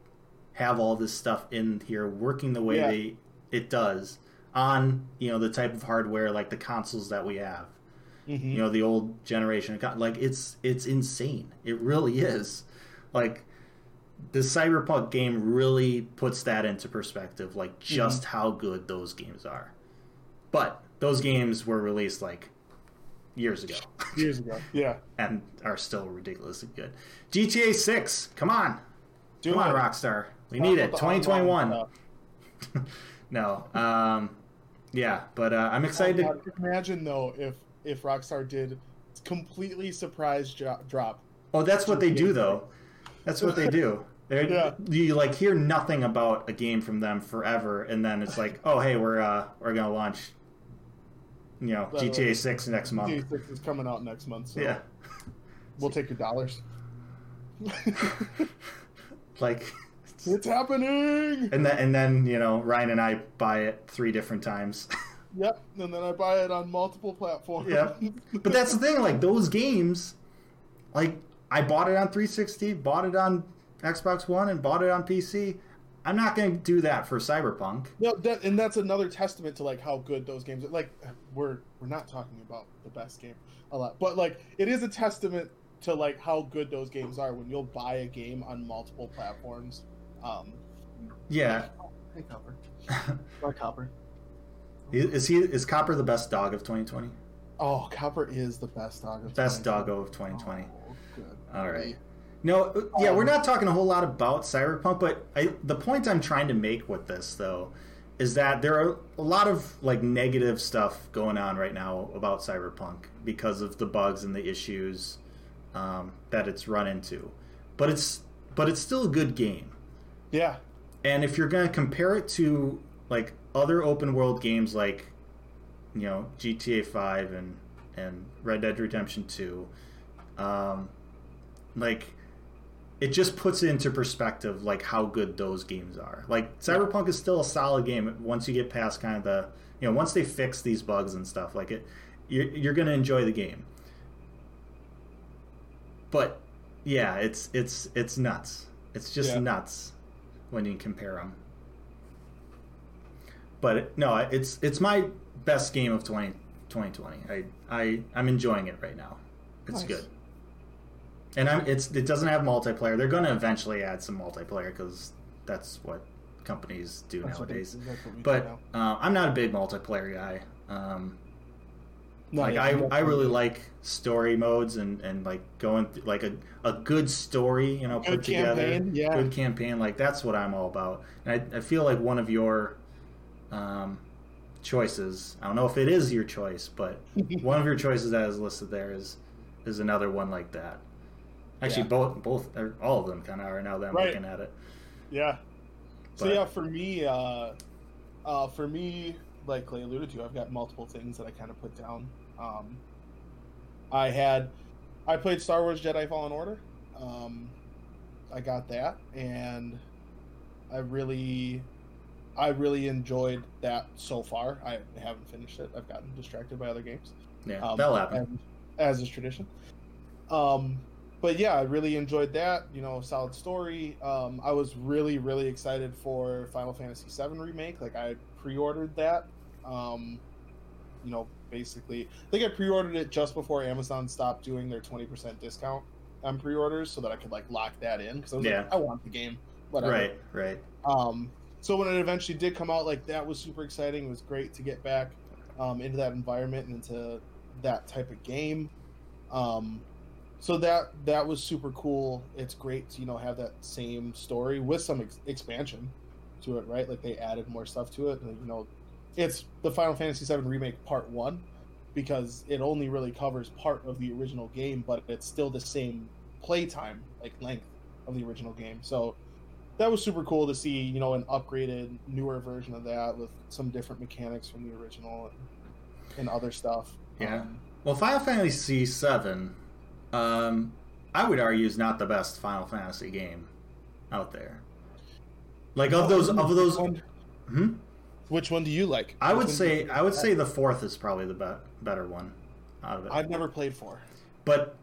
have all this stuff in here working the way Yeah. they it does on you know the type of hardware like the consoles that we have. Mhm. You know the old generation like it's it's insane. It really is. Like the cyberpunk game really puts that into perspective like just how good those games are. But those games were released like years ago. [laughs] Years ago. Yeah, and are still ridiculously good. Gta 6 come on. Do come on rockstar. We need it. 2021 [laughs] no um yeah but uh, i'm excited Oh, to imagine though if if Rockstar did completely surprise dro- drop. oh that's what they do though. That's what they do [laughs] They're, Yeah. you like hear nothing about a game from them forever and then it's like oh hey we're uh we're gonna launch you know By the way, gta 6 next month GTA Six is coming out next month, so yeah [laughs] we'll take your dollars. [laughs] [laughs] like it's happening. and then and then you know Ryan and I buy it three different times. Yep, and then I buy it on multiple platforms. Yep. but that's the thing, like those games, like I bought it on 360, bought it on Xbox One, and bought it on PC. I'm not going to do that for Cyberpunk. No, that, and that's another testament to like how good those games are. Like we're we're not talking about the best game a lot, but like it is a testament to like how good those games are when you'll buy a game on multiple platforms. Um, Yeah, hey Copper, or Copper. [laughs] is he is Copper the best dog of 2020? Oh, Copper is the best dog. Of Best 2020. doggo of 2020. Oh, good. All right. No, uh, yeah, we're not talking a whole lot about Cyberpunk, but I, the point I'm trying to make with this, though, is that there are a lot of like negative stuff going on right now about Cyberpunk because of the bugs and the issues um, that it's run into. But it's but it's still a good game, Yeah. and if you're going to compare it to like other open world games like you know GTA 5 and and Red Dead Redemption 2 um like it just puts it into perspective like how good those games are. Like cyberpunk is still a solid game. Once you get past kind of the you know once they fix these bugs and stuff like it you're, you're gonna enjoy the game. But yeah it's it's it's nuts. It's just Yeah. nuts when you compare them but no it's it's my best game of 20, 2020 i i i'm enjoying it right now. It's Nice. good and I'm, it's it doesn't have multiplayer. They're going to eventually add some multiplayer because that's what companies do That's nowadays. it- that's what we But uh, I'm not a big multiplayer guy. Um, No, like yeah, I, I'm I definitely- really like story modes and, and like going th- like a, a good story, you know, Good put together, campaign, yeah. good campaign. Like that's what I'm all about. And I, I feel like one of your um, choices. I don't know if it is your choice, but [laughs] one of your choices that is listed there is is another one like that. Actually, Yeah. both both or all of them kind of are now that I'm Right. looking at it. Yeah. So yeah, for me, uh, uh, for me, like Clay alluded to, I've got multiple things that I kind of put down. Um, I had, I played Star Wars Jedi Fallen Order. Um, I got that, and I really, I really enjoyed that so far. I haven't finished it. I've gotten distracted by other games. Yeah, Um, that'll happen. As, as is tradition. Um, but yeah, I really enjoyed that. You know, solid story. Um, I was really, really excited for Final Fantasy VII remake. Like I pre-ordered that. Um, you know, basically, I think I pre-ordered it just before Amazon stopped doing their twenty percent discount on pre-orders, so that I could like lock that in because I was Yeah. like, I want the game. Whatever. Right, right. Um, so when it eventually did come out, like that was super exciting. It was great to get back um, into that environment and into that type of game. Um, so that that was super cool. It's great to you know have that same story with some ex- expansion to it, right? Like they added more stuff to it. You know, it's the Final Fantasy VII remake part one because it only really covers part of the original game, but it's still the same playtime like length of the original game. So that was super cool to see, you know, an upgraded, newer version of that with some different mechanics from the original and, and other stuff. Yeah. Um, Well, Final Fantasy VII, um, I would argue is not the best Final Fantasy game out there. Like of those of those, Which one, hmm? which one do you like? I would say I would say the fourth is probably the be- better one out of it. I've never played four. But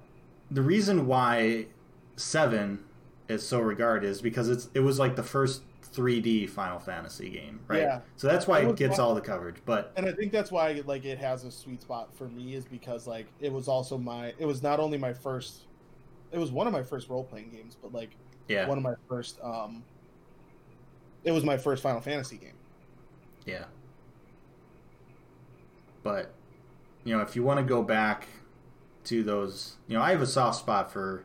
the reason why seven is so regarded is because it's it was like the first 3D Final Fantasy game, right? Yeah. So that's why It it gets fun. all the coverage. But and I think that's why like it has a sweet spot for me is because like it was also my it was not only my first it was one of my first role playing games, but like yeah, one of my first um it was my first Final Fantasy game. yeah. But you know, if you want to go back to those, you know, I have a soft spot for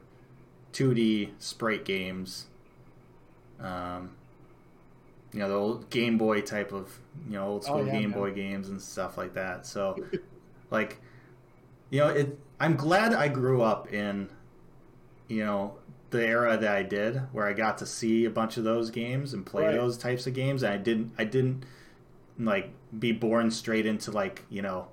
2D sprite games. Um, you know, the old Game Boy type of, you know, old Oh, school yeah, Game man. Boy games and stuff like that. So, [laughs] like, you know, it. I'm glad I grew up in, you know, the era that I did, where I got to see a bunch of those games and play Right. those types of games. And I didn't, I didn't, like, be born straight into like, you know,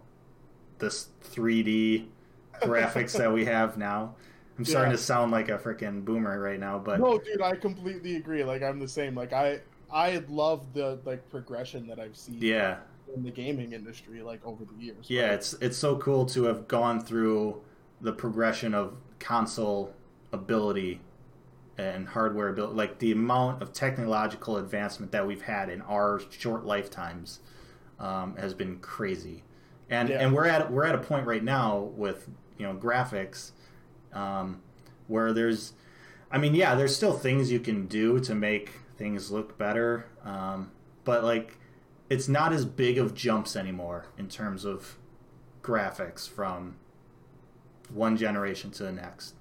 this 3D [laughs] graphics that we have now. I'm starting Yeah. to sound like a freaking boomer right now, but no, dude, I completely agree. Like I'm the same. Like I I love the like progression that I've seen yeah, in the gaming industry like over the years. yeah, right? it's it's so cool to have gone through the progression of console ability and hardware ability, like the amount of technological advancement that we've had in our short lifetimes um, has been crazy, and Yeah. and we're at we're at a point right now with you know graphics um, where there's, I mean, yeah, there's still things you can do to make things look better, um, but like it's not as big of jumps anymore in terms of graphics from one generation to the next.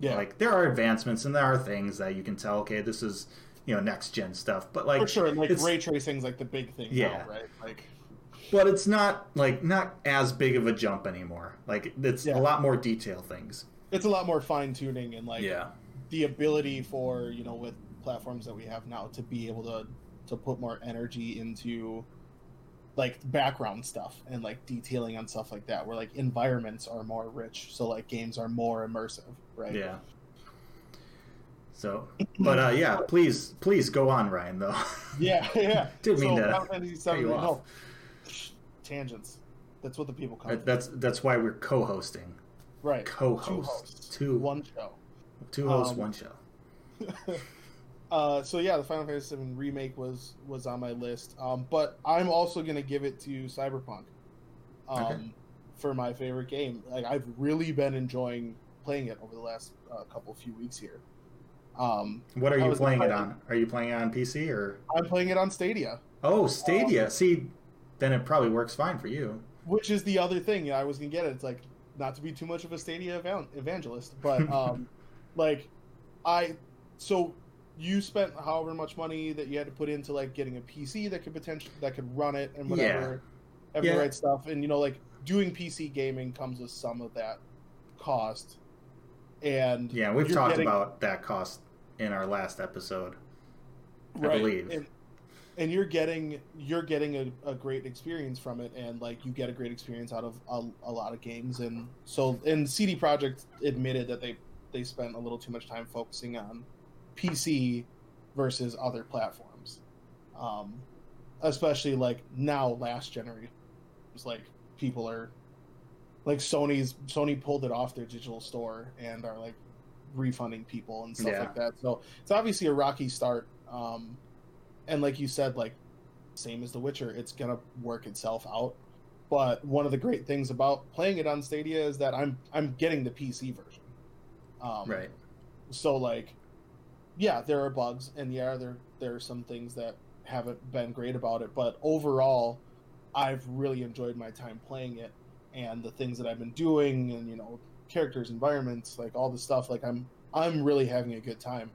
yeah. Like there are advancements and there are things that you can tell. Okay, this is you know next gen stuff, but like for sure. Like it's- ray tracing's like the big thing. Yeah. now, right. Like but it's not like not as big of a jump anymore. Like it's Yeah. a lot more detail things. it's a lot more fine tuning and like yeah, the ability for you know with platforms that we have now to be able to to put more energy into like background stuff and like detailing on stuff like that where like environments are more rich so like games are more immersive right yeah. So, but uh, yeah, please, please go on, Ryan. Though. [laughs] yeah yeah [laughs] Didn't mean so to Fantasy cut you off. no tangents that's what the people call it That's that's why we're co-hosting. right Co-host. two hosts Two- one show Two hosts, Um, one show. [laughs] uh, so yeah, the Final Fantasy VII remake was was on my list, um, but I'm also gonna give it to Cyberpunk um, Okay. for my favorite game. Like I've really been enjoying playing it over the last uh, couple few weeks here. Um, What are you playing it on? Are you playing it on PC or? I'm playing it on Stadia, Oh, Um, Stadia. See, then it probably works fine for you. which is the other thing I was gonna get. It. It's like not to be too much of a Stadia evan- evangelist, but [laughs] um, like I so you spent however much money that you had to put into like getting a PC that could potentially that could run it and whatever, have Yeah. the right stuff, and you know like doing PC gaming comes with some of that cost, and Yeah, we've talked getting- about that cost in our last episode. I right, believe. and, and you're getting you're getting a, a great experience from it, and like you get a great experience out of a, a lot of games, and so and CD Projekt admitted that they they spent a little too much time focusing on PC versus other platforms, um, especially like now last generation. It's like people are like Sony's Sony pulled it off their digital store and are like refunding people and stuff Yeah. like that. So it's obviously a rocky start. Um, and like you said, like same as The Witcher, it's gonna work itself out. But one of the great things about playing it on Stadia is that I'm I'm getting the PC version. Um, Right. So like, yeah, there are bugs, and yeah, there there are some things that haven't been great about it. But overall, I've really enjoyed my time playing it, and the things that I've been doing, and you know, characters, environments, like all the stuff. Like I'm I'm really having a good time.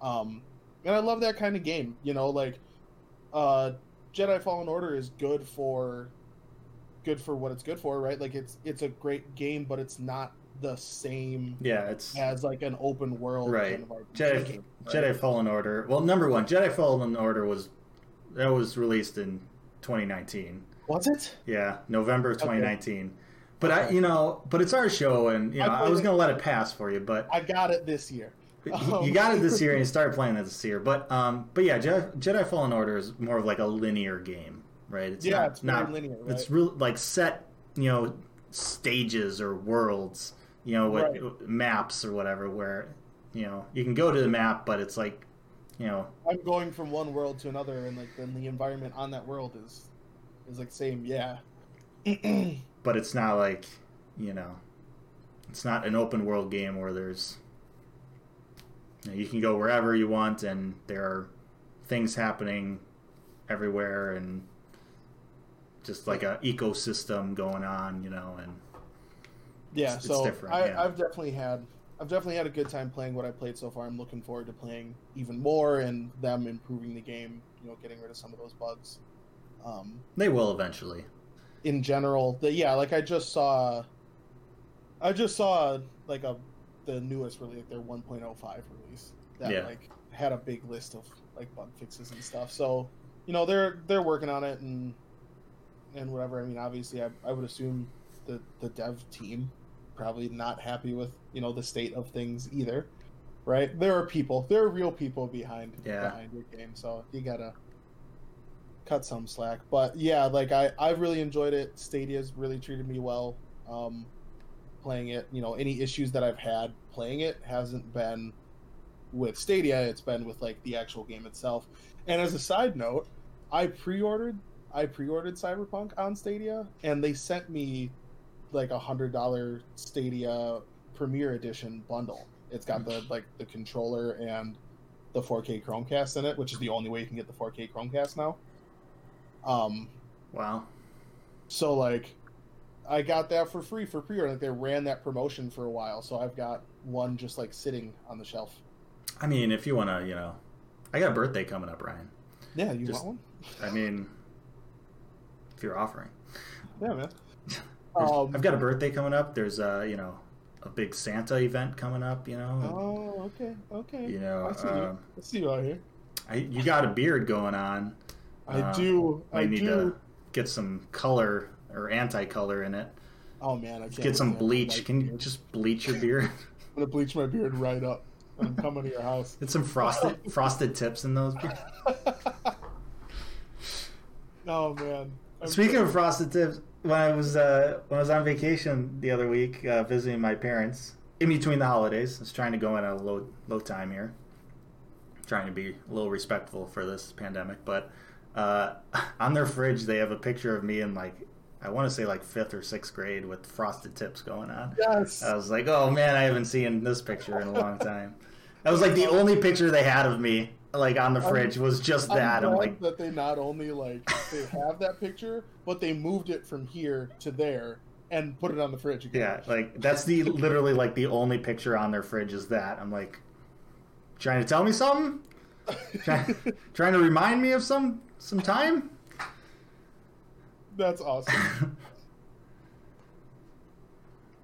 Um, and I love that kind of game. You know, like uh, Jedi Fallen Order is good for good for what it's good for, right? Like it's it's a great game, but it's not the same Yeah, it's as like an open world Right. kind of Jedi right? Jedi Fallen Order. Well, number one, Jedi Fallen Order was that was released in 2019. Was it? Yeah, November of 2019. But I, you know, but it's our show, and you know, I I, was gonna let it pass for you, but I got it this year. [laughs] Um, you got it this year and you [laughs] started playing it this year, but um, but yeah, Jedi, Jedi Fallen Order is more of like a linear game, right? It's yeah, not, it's not linear. Right? It's real like set, you know, stages or worlds, you know, with right. maps or whatever, where you know you can go to the map, but it's like, you know, I'm going from one world to another, and like then the environment on that world is is like same, yeah. [clears throat] but it's not like, you know, it's not an open world game where there's you, know, you can go wherever you want, and there are things happening everywhere, and just like a ecosystem going on, you know, and yeah, it's, so it's I, yeah. I've definitely had I've definitely had a good time playing what I played so far. I'm looking forward to playing even more and them improving the game. You know, getting rid of some of those bugs. Um, they will eventually. In general, the, yeah, like I just saw. I just saw like a the newest release, like their 1.05 release that yeah. like had a big list of like bug fixes and stuff. So, you know, they're they're working on it and and whatever. I mean, obviously, I, I would assume the the dev team probably not happy with you know the state of things either, right? There are people, there are real people behind yeah. behind your game, so you gotta cut some slack. But yeah, like I I've really enjoyed it. Stadia's really treated me well. Um, playing it. You know, any issues that I've had playing it hasn't been with Stadia, it's been with like the actual game itself. And as a side note, I pre-ordered I pre-ordered Cyberpunk on Stadia and they sent me like a hundred dollar Stadia Premier Edition bundle. It's got the like the controller and the 4K Chromecast in it, which is the only way you can get the 4K Chromecast now. Um, wow. So like, I got that for free for pre-order. Like they ran that promotion for a while, so I've got one just like sitting on the shelf. I mean, if you want to, you know, I got a birthday coming up, Ryan. Yeah, you just, want one? I mean, if you're offering. Yeah, man. [laughs] um, I've got a birthday coming up. There's a, you know, a big Santa event coming up. You know. Oh, okay, okay. You know, I see, uh, you. I see you out here. I, you got a beard going on. I uh, do. I need do. to get some color or anti-color in it. Oh man, I can't get some bleach. Can you just bleach your beard? [laughs] I'm gonna bleach my beard right up. I'm coming to your house. Get some frosted [laughs] frosted tips in those. [laughs] oh man. I'm Speaking of frosted tips, when I was uh, when I was on vacation the other week uh, visiting my parents in between the holidays, I was trying to go in a low low time here, trying to be a little respectful for this pandemic. But uh, [laughs] on their fridge, they have a picture of me in like I want to say like fifth or sixth grade with frosted tips going on. Yes. I was like, oh man, I haven't seen this picture in a long time. That was like the only picture they had of me, like on the fridge, was just that. I'm, I'm like that they not only like they have that picture, but they moved it from here to there and put it on the fridge again. Yeah, like that's the literally like the only picture on their fridge is that. I'm like, trying to tell me something, [laughs] trying, trying to remind me of some some time. That's awesome. [laughs]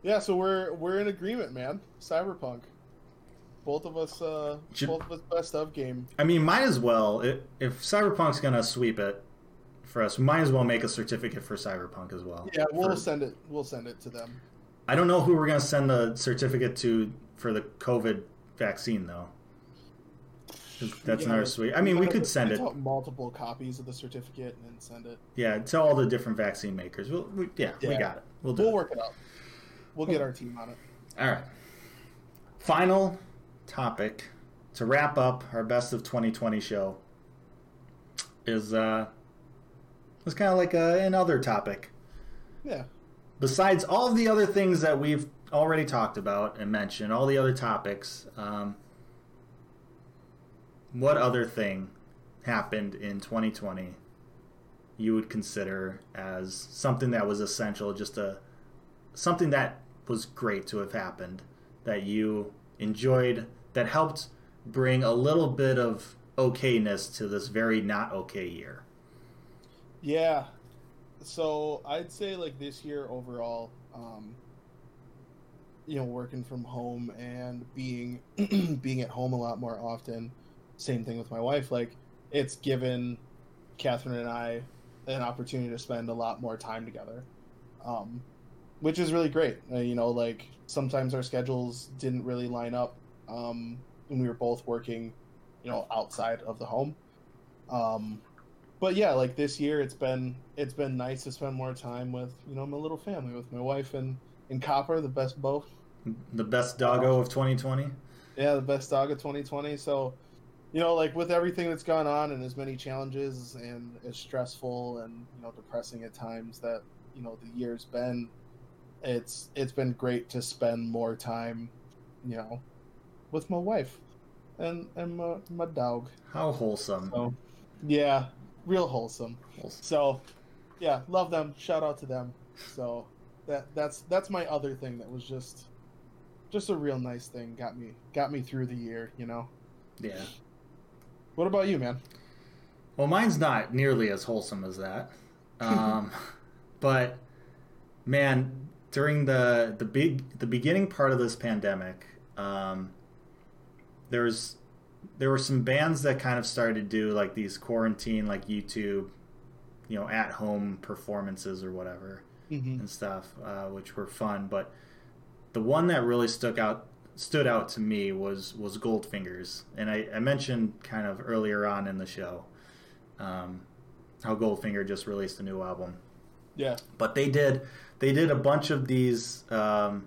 yeah, so we're we're in agreement, man. Cyberpunk. Both of us, uh, both of us, best of game. I mean, might as well. If, if Cyberpunk's gonna sweep it for us, we might as well make a certificate for Cyberpunk as well. Yeah, we'll for, send it. We'll send it to them. I don't know who we're gonna send the certificate to for the COVID vaccine, though. That's yeah, another sweet. I mean, we could send it multiple copies of the certificate and then send it. Yeah, to all the different vaccine makers. We'll, we, yeah, yeah, we got it. We'll, do. we'll it. work it out. We'll get our team on it. All right. Final topic to wrap up our best of 2020 show is uh, it's kind of like a, another topic. Yeah. Besides all the other things that we've already talked about and mentioned, all the other topics. Um, what other thing happened in 2020 you would consider as something that was essential, just a something that was great to have happened that you enjoyed that helped bring a little bit of okayness to this very not okay year. Yeah. So I'd say like this year overall, um, you know, working from home and being [clears throat] being at home a lot more often same thing with my wife. Like, it's given Catherine and I an opportunity to spend a lot more time together, um, which is really great. Uh, you know, like sometimes our schedules didn't really line up, um, when we were both working, you know, outside of the home. Um, but yeah, like this year, it's been it's been nice to spend more time with you know my little family, with my wife and and Copper, the best both. The best doggo of 2020. Yeah, the best dog of 2020. So, you know, like with everything that's gone on and as many challenges and as stressful and you know depressing at times that you know the year's been, it's it's been great to spend more time, you know, with my wife and and my my dog. How wholesome. So, yeah, real wholesome. Wholesome. So, yeah, love them. Shout out to them. So that that's that's my other thing that was just just a real nice thing. Got me got me through the year. You know. Yeah. What about you, man? Well, mine's not nearly as wholesome as that. [laughs] Um, but man, during the the big the beginning part of this pandemic, um, there was there were some bands that kind of started to do like these quarantine like YouTube, you know, at home performances or whatever Mm-hmm. and stuff, uh, which were fun. But the one that really stuck out stood out to me was was Goldfingers, and I, I mentioned kind of earlier on in the show um, how Goldfinger just released a new album, Yeah. but they did they did a bunch of these um,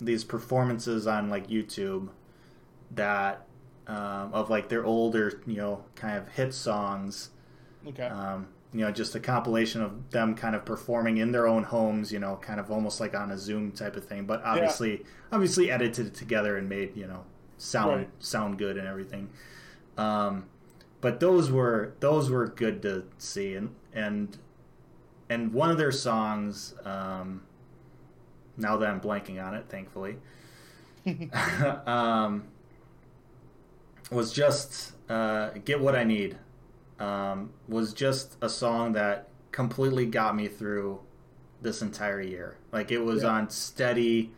these performances on like YouTube that um, of like their older you know kind of hit songs Okay. um, you know, just a compilation of them kind of performing in their own homes, you know, kind of almost like on a Zoom type of thing, but obviously, obviously edited together and made, you know, sound Right. sound good and everything. Um, but those were those were good to see, and and and one of their songs. Um, now that I'm blanking on it, thankfully, [laughs] [laughs] um, was just uh, "Get What I Need." Um, was just a song that completely got me through this entire year. Like it was Yeah. on steady,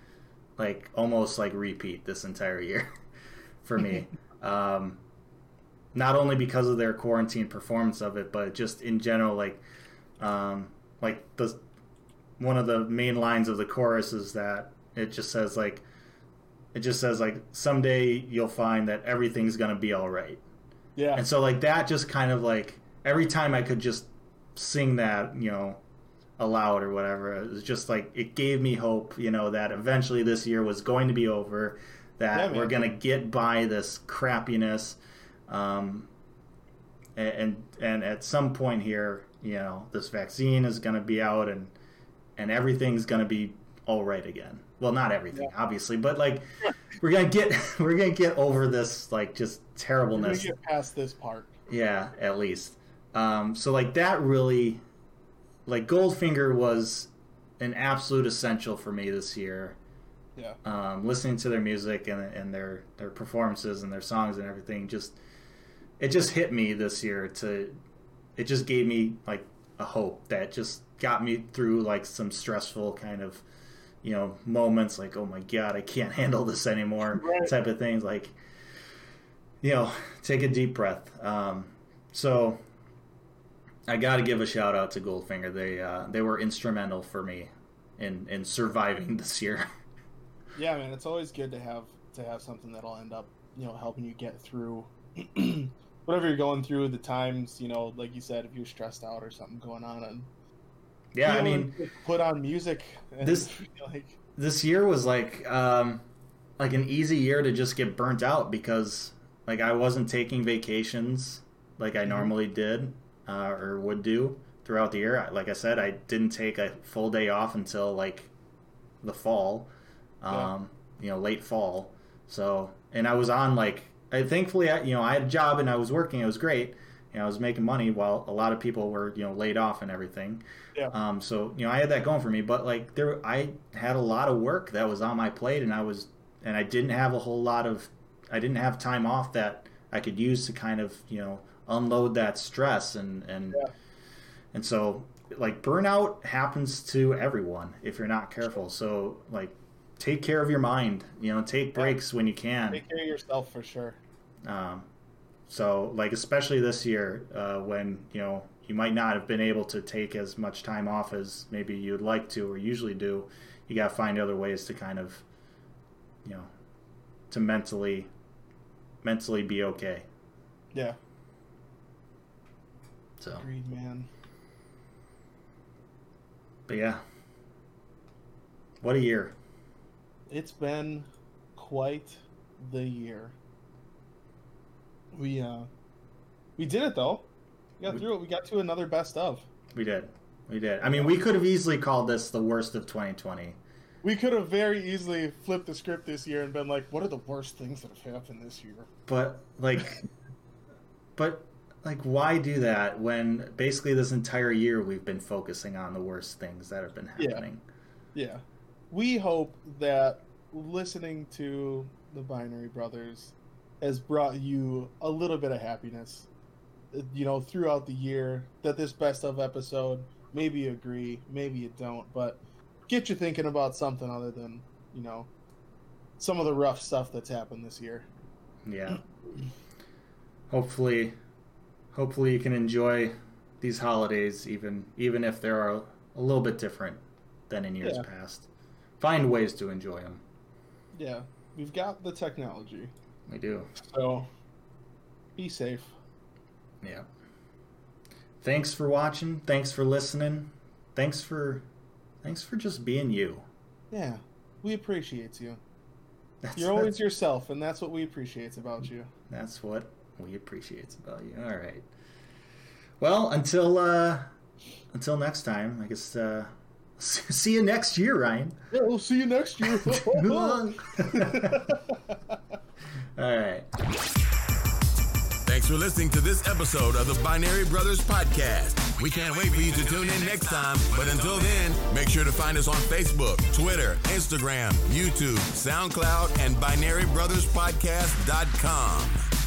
like almost like repeat this entire year [laughs] for me. [laughs] um, not only because of their quarantine performance of it, but just in general, like, um, like the one of the main lines of the chorus is that it just says like, it just says like someday you'll find that everything's gonna be all right. yeah. And so like that just kind of like every time I could just sing that, you know, aloud or whatever, it was just like it gave me hope, you know, that eventually this year was going to be over, that Yeah, we're gonna get by this crappiness, um, and, and and at some point here, you know, this vaccine is gonna be out and and everything's gonna be all right again. Well, not everything, obviously, but like we're gonna get [laughs] we're gonna get over this like just We're terribleness. get past this part. Yeah, at least. Um, so like that really, like Goldfinger was an absolute essential for me this year. Yeah. Um, listening to their music and, and their their performances and their songs and everything just it just hit me this year to it just gave me like a hope that just got me through like some stressful kind of you know moments like oh my god I can't [laughs] handle this anymore Right. type of things like you know take a deep breath um, so I got to give a shout out to Goldfinger they uh, they were instrumental for me in in surviving [laughs] this year Yeah, man. It's always good to have to have something that'll end up, you know, helping you get through [clears throat] whatever you're going through. The times, you know, like you said, if you're stressed out or something going on, and yeah I mean put on music. This- [laughs] like, this year was like um like an easy year to just get burnt out because like I wasn't taking vacations like I Mhm. normally did uh, or would do throughout the year. Like I said, I didn't take a full day off until like the fall, um, Yeah. you know, late fall. So, and I was on like, I thankfully, I, you know, I had a job and I was working. It was great. You know, I was making money while a lot of people were, you know, laid off and everything. Yeah. Um, so you know, I had that going for me, but like there, I had a lot of work that was on my plate, and I was, and I didn't have a whole lot of, I didn't have time off that I could use to kind of, you know, unload that stress and and Yeah. and so like burnout happens to everyone if you're not careful. So like take care of your mind, you know, take breaks when you can. take care of yourself for sure. Um, so like especially this year uh, when you know you might not have been able to take as much time off as maybe you'd like to or usually do, you got to find other ways to kind of you know to mentally mentally be okay. Yeah. So, Agreed, man. but yeah. What a year. It's been quite the year. We uh we did it though. We got We- through it. We got to another best of. We did. We did. I mean, we could have easily called this the worst of 2020. We could have very easily flipped the script this year and been like, what are the worst things that have happened this year? But like [laughs] but like why do that when basically this entire year we've been focusing on the worst things that have been happening? Yeah. happening. Yeah. We hope that listening to the Binary Brothers has brought you a little bit of happiness, uh, you know, throughout the year. That this best of episode, maybe you agree, maybe you don't, but get you thinking about something other than, you know, some of the rough stuff that's happened this year. Yeah. Hopefully hopefully you can enjoy these holidays even even if they are a little bit different than in years Yeah. past. Find ways to enjoy them. Yeah. We've got the technology. We do. So be safe. Yeah. Thanks for watching. Thanks for listening. Thanks for thanks for just being you. Yeah. We appreciate you. That's, You're always yourself, and that's what we appreciate about you. that's what we appreciate about you. All right. Well, until uh until next time, I guess uh [laughs] see you next year, Ryan. Yeah, we'll see you next year. [laughs] [laughs] All right. Thanks for listening to this episode of the Binary Brothers Podcast. We can't wait for you to tune in next time. But until then, make sure to find us on Facebook, Twitter, Instagram, YouTube, SoundCloud, and BinaryBrothersPodcast.com.